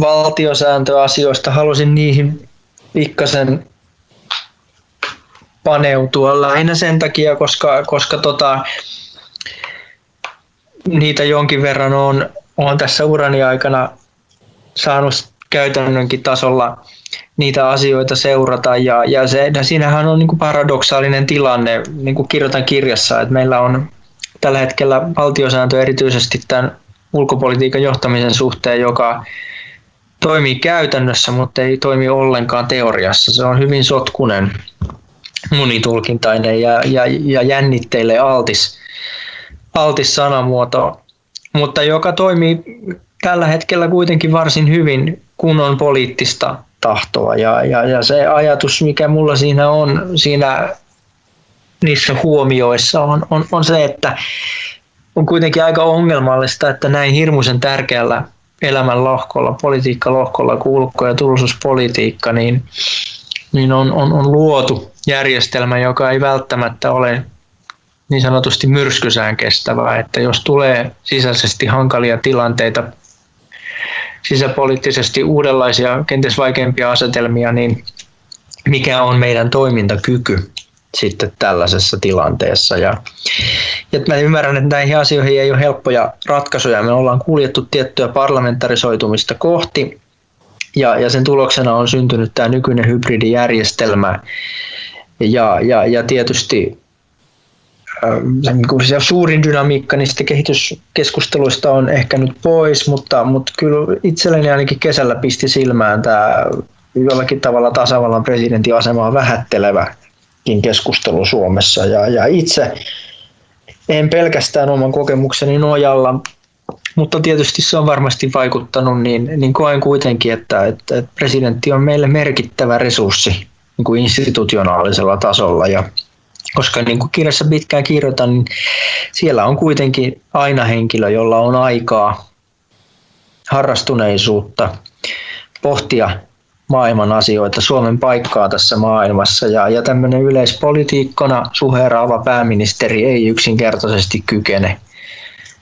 valtiosääntöasioista halusin niihin pikkasen paneutua lähinnä sen takia, koska, koska tota, niitä jonkin verran on, on tässä urani aikana saanut käytännönkin tasolla niitä asioita seurata. Ja, ja, se, ja siinähän on niin kuin paradoksaalinen tilanne, niin kuin kirjoitan kirjassa, että meillä on tällä hetkellä valtiosääntö erityisesti tämän ulkopolitiikan johtamisen suhteen, joka toimii käytännössä, mutta ei toimi ollenkaan teoriassa. Se on hyvin sotkunen, monitulkintainen ja, ja, ja jännitteille altis, altis sanamuoto, mutta joka toimii tällä hetkellä kuitenkin varsin hyvin, kun on poliittista tahtoa. Ja, ja, ja se ajatus, mikä mulla siinä on, siinä niissä huomioissa on, on, on se, että on kuitenkin aika ongelmallista, että näin hirmuisen tärkeällä elämän lohkolla, politiikkalohkolla kuin ulko- ja turvallisuuspolitiikka, niin, niin on, on, on luotu järjestelmä, joka ei välttämättä ole niin sanotusti myrskysään kestävää, että jos tulee sisäisesti hankalia tilanteita, sisäpoliittisesti uudenlaisia, kenties vaikeampia asetelmia, niin mikä on meidän toimintakyky sitten tällaisessa tilanteessa. Ja, ja mä ymmärrän, että näihin asioihin ei ole helppoja ratkaisuja. Me ollaan kuljettu tiettyä parlamentarisoitumista kohti, ja, ja sen tuloksena on syntynyt tämä nykyinen hybridijärjestelmä. Ja, ja, ja tietysti se suurin dynamiikka niistä kehityskeskusteluista on ehkä nyt pois, mutta, mutta kyllä itselleni ainakin kesällä pisti silmään tämä jollakin tavalla tasavallan presidentin asemaa vähätteleväkin keskustelu Suomessa. Ja, ja itse en pelkästään oman kokemukseni nojalla, mutta tietysti se on varmasti vaikuttanut, niin, niin koen kuitenkin, että, että, että presidentti on meille merkittävä resurssi niin kuin institutionaalisella tasolla. Ja koska niin kuin kirjassa pitkään kirjoitan, niin siellä on kuitenkin aina henkilö, jolla on aikaa, harrastuneisuutta, pohtia maailman asioita, Suomen paikkaa tässä maailmassa ja, ja tämmöinen yleispolitiikkona suheraava pääministeri ei yksinkertaisesti kykene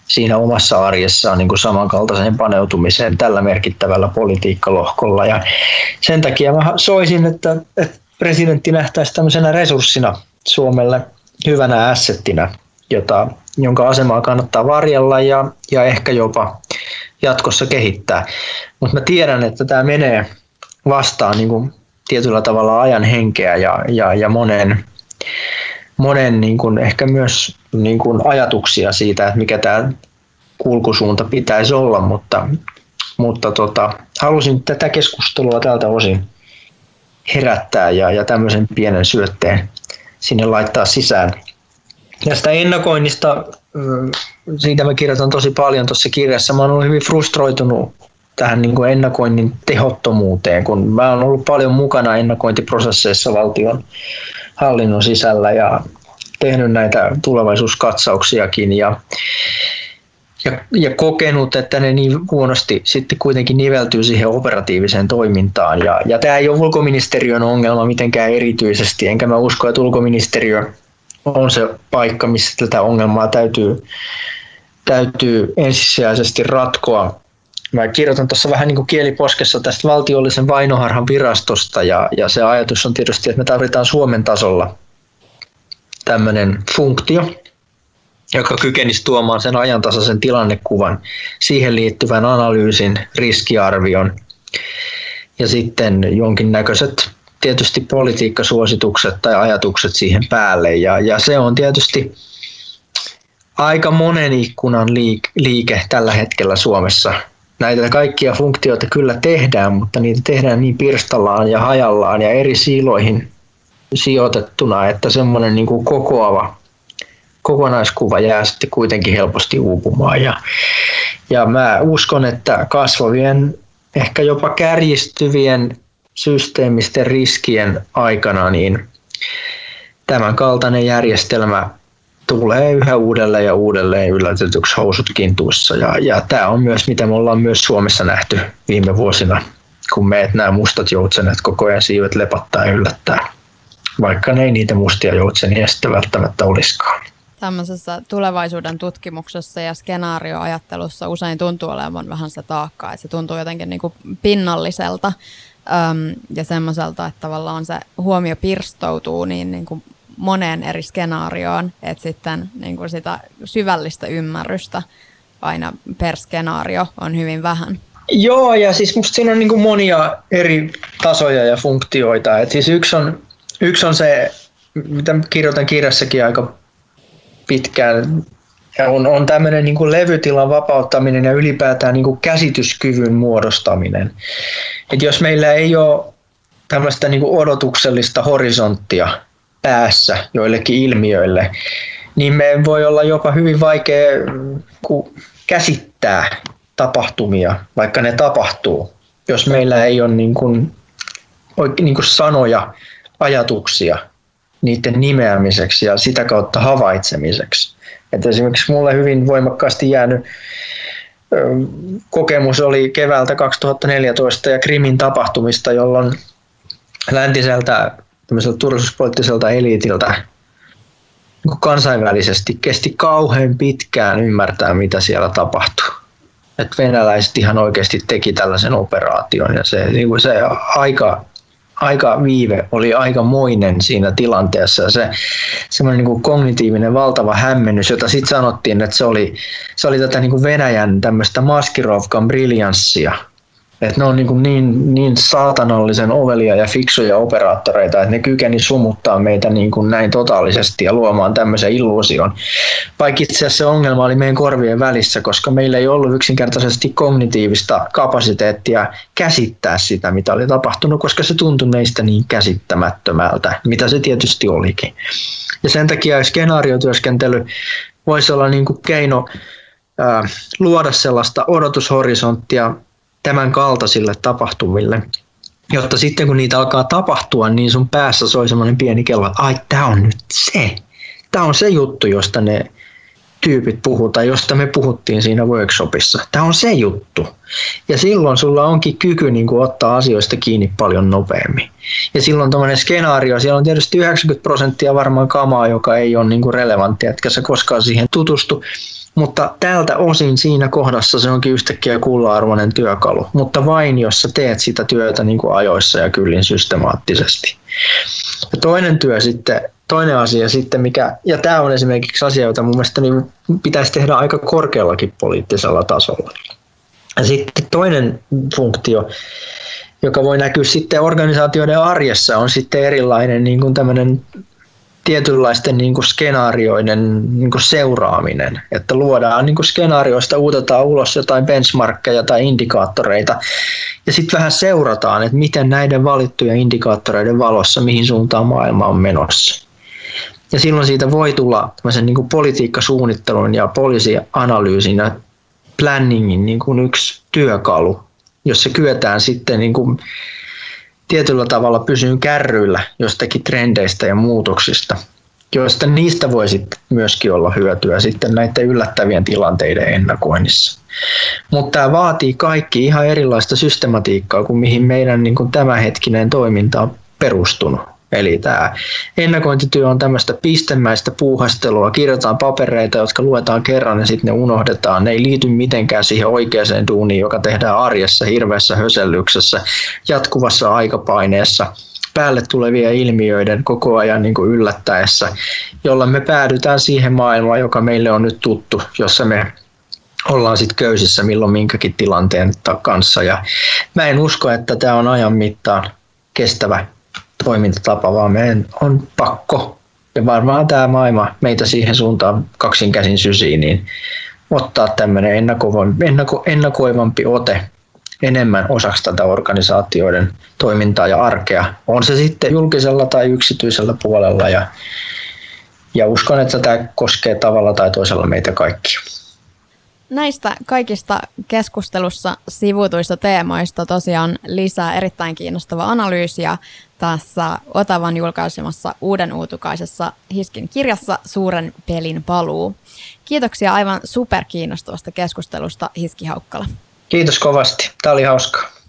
siinä omassa arjessaan niin kuin samankaltaiseen paneutumiseen tällä merkittävällä politiikkalohkolla. Ja sen takia mä soisin, että, että presidentti nähtäisi tämmöisenä resurssina Suomelle hyvänä assettinä, jota, jonka asemaa kannattaa varjella ja, ja ehkä jopa jatkossa kehittää. Mutta mä tiedän, että tämä menee vastaan niin kuin tietyllä tavalla ajan henkeä ja, ja, ja monen, monen niin kuin ehkä myös niin kuin ajatuksia siitä, että mikä tämä kulkusuunta pitäisi olla, mutta, mutta tota, halusin tätä keskustelua tältä osin herättää ja, ja tämmöisen pienen syötteen sinne laittaa sisään. Ja sitä ennakoinnista, siitä mä kirjoitan tosi paljon tuossa kirjassa. Mä oon ollut hyvin frustroitunut tähän niin kuin ennakoinnin tehottomuuteen, kun mä oon ollut paljon mukana ennakointiprosesseissa valtion hallinnon sisällä ja tehnyt näitä tulevaisuuskatsauksiakin ja, ja, ja kokenut, että ne niin huonosti sitten kuitenkin niveltyy siihen operatiiviseen toimintaan. Ja, ja tämä ei ole ulkoministeriön ongelma mitenkään erityisesti, enkä mä usko, että ulkoministeriö on se paikka, missä tätä ongelmaa täytyy, täytyy ensisijaisesti ratkoa. Mä kirjoitan tuossa vähän niin kuin kieliposkessa tästä valtiollisen vainoharhan virastosta. Ja, ja se ajatus on tietysti, että me tarvitaan Suomen tasolla tämmöinen funktio, joka kykenisi tuomaan sen ajantasaisen tilannekuvan, siihen liittyvän analyysin, riskiarvion ja sitten jonkinnäköiset tietysti politiikkasuositukset tai ajatukset siihen päälle. Ja, ja se on tietysti aika monen ikkunan liike tällä hetkellä Suomessa näitä kaikkia funktioita kyllä tehdään, mutta niitä tehdään niin pirstallaan ja hajallaan ja eri siiloihin sijoitettuna, että semmoinen niin kokoava kokonaiskuva jää sitten kuitenkin helposti uupumaan. Ja, ja mä uskon, että kasvavien, ehkä jopa kärjistyvien systeemisten riskien aikana, niin tämän kaltainen järjestelmä tulee yhä uudelleen ja uudelleen yllätetyksi housut kintuissa. Ja, ja tämä on myös, mitä me ollaan myös Suomessa nähty viime vuosina, kun meet nämä mustat joutsenet koko ajan siivet lepattaa ja yllättää, vaikka ne ei niitä mustia joutsenia sitten välttämättä olisikaan. Tämmöisessä tulevaisuuden tutkimuksessa ja skenaarioajattelussa usein tuntuu olevan vähän se taakka, että se tuntuu jotenkin niin kuin pinnalliselta äm, ja semmoiselta, että tavallaan se huomio pirstoutuu niin, niin kuin moneen eri skenaarioon, että sitten niin kuin sitä syvällistä ymmärrystä aina per skenaario on hyvin vähän. Joo, ja siis musta siinä on niin kuin monia eri tasoja ja funktioita. Et siis yksi, on, yksi on se, mitä kirjoitan kirjassakin aika pitkään, ja on, on tämmöinen niin levytilan vapauttaminen ja ylipäätään niin käsityskyvyn muodostaminen. Et jos meillä ei ole tämmöistä niin odotuksellista horisonttia, päässä joillekin ilmiöille, niin me voi olla jopa hyvin vaikea käsittää tapahtumia, vaikka ne tapahtuu, jos meillä ei ole niin kuin, niin kuin sanoja, ajatuksia niiden nimeämiseksi ja sitä kautta havaitsemiseksi. Että esimerkiksi mulle hyvin voimakkaasti jäänyt kokemus oli keväältä 2014 ja Krimin tapahtumista, jolloin läntiseltä turvallisuuspoliittiselta eliitiltä niin kansainvälisesti kesti kauhean pitkään ymmärtää, mitä siellä tapahtui. Et venäläiset ihan oikeasti teki tällaisen operaation ja se, niin kuin se aika, aika viive oli aika moinen siinä tilanteessa. Se semmoinen niin kognitiivinen valtava hämmennys, jota sitten sanottiin, että se oli, se oli tätä niin kuin Venäjän tämmöistä maskirovkan briljanssia – Että ne on niin, niin, niin saatanallisen ovelia ja fiksuja operaattoreita, että ne kykeni sumuttaa meitä niin kuin näin totaalisesti ja luomaan tämmöisen illuusion. Vaikka itse asiassa se ongelma oli meidän korvien välissä, koska meillä ei ollut yksinkertaisesti kognitiivista kapasiteettia käsittää sitä, mitä oli tapahtunut, koska se tuntui meistä niin käsittämättömältä, mitä se tietysti olikin. Ja sen takia skenaariotyöskentely voisi olla niin kuin keino luoda sellaista odotushorisonttia tämän kaltaisille tapahtumille, jotta sitten kun niitä alkaa tapahtua, niin sun päässä soi semmoinen pieni kello, että ai, tämä on nyt se. Tämä on se juttu, josta ne tyypit puhuu tai josta me puhuttiin siinä workshopissa. Tämä on se juttu. Ja silloin sulla onkin kyky niin kuin, ottaa asioista kiinni paljon nopeammin. Ja silloin tuommoinen skenaario, siellä on tietysti 90 prosenttia varmaan kamaa, joka ei ole niin kuin relevanttia, etkä sä koskaan siihen tutustu. Mutta tältä osin siinä kohdassa se onkin yhtäkkiä kulla-arvoinen työkalu, mutta vain jos sä teet sitä työtä niin kuin ajoissa ja kyllin systemaattisesti. Ja toinen työ sitten, toinen asia sitten, mikä, ja tämä on esimerkiksi asia, jota mun mielestä niin pitäisi tehdä aika korkeallakin poliittisella tasolla. Ja sitten toinen funktio, joka voi näkyä sitten organisaatioiden arjessa, on sitten erilainen niin kuin tämmöinen tietynlaisten niin kuin skenaarioiden niin kuin seuraaminen, että luodaan niin kuin skenaarioista, uutetaan ulos jotain benchmarkkeja tai indikaattoreita ja sitten vähän seurataan, että miten näiden valittujen indikaattoreiden valossa, mihin suuntaan maailma on menossa. Ja silloin siitä voi tulla niin kuin politiikkasuunnittelun ja poliisianalyysin ja planningin niin kuin yksi työkalu, jossa kyetään sitten niin kuin tietyllä tavalla pysyyn kärryillä jostakin trendeistä ja muutoksista, joista niistä voi myöskin olla hyötyä sitten näiden yllättävien tilanteiden ennakoinnissa. Mutta tämä vaatii kaikki ihan erilaista systematiikkaa kuin mihin meidän niin kuin tämänhetkinen toiminta on perustunut. Eli tämä ennakointityö on tämmöistä pistemäistä puuhastelua, kirjoitetaan papereita, jotka luetaan kerran ja sitten ne unohdetaan. Ne ei liity mitenkään siihen oikeaan duuniin, joka tehdään arjessa, hirveässä hösellyksessä, jatkuvassa aikapaineessa päälle tulevia ilmiöiden koko ajan niin kuin yllättäessä, jolla me päädytään siihen maailmaan, joka meille on nyt tuttu, jossa me ollaan sitten köysissä milloin minkäkin tilanteen kanssa. Ja mä en usko, että tämä on ajan mittaan kestävä toimintatapa, vaan meidän on pakko, ja varmaan tämä maailma meitä siihen suuntaan kaksin käsin sysiin, niin ottaa tämmöinen ennakoivampi, ennako, ennakoivampi ote enemmän osaksi tätä organisaatioiden toimintaa ja arkea. On se sitten julkisella tai yksityisellä puolella ja, ja uskon, että tämä koskee tavalla tai toisella meitä kaikkia. Näistä kaikista keskustelussa sivutuista teemoista tosiaan lisää erittäin kiinnostava analyysiä tässä Otavan julkaisemassa uuden uutukaisessa Hiskin kirjassa Suuren pelin paluu. Kiitoksia aivan superkiinnostavasta keskustelusta Hiski Haukkala. Kiitos kovasti. Tämä oli hauskaa.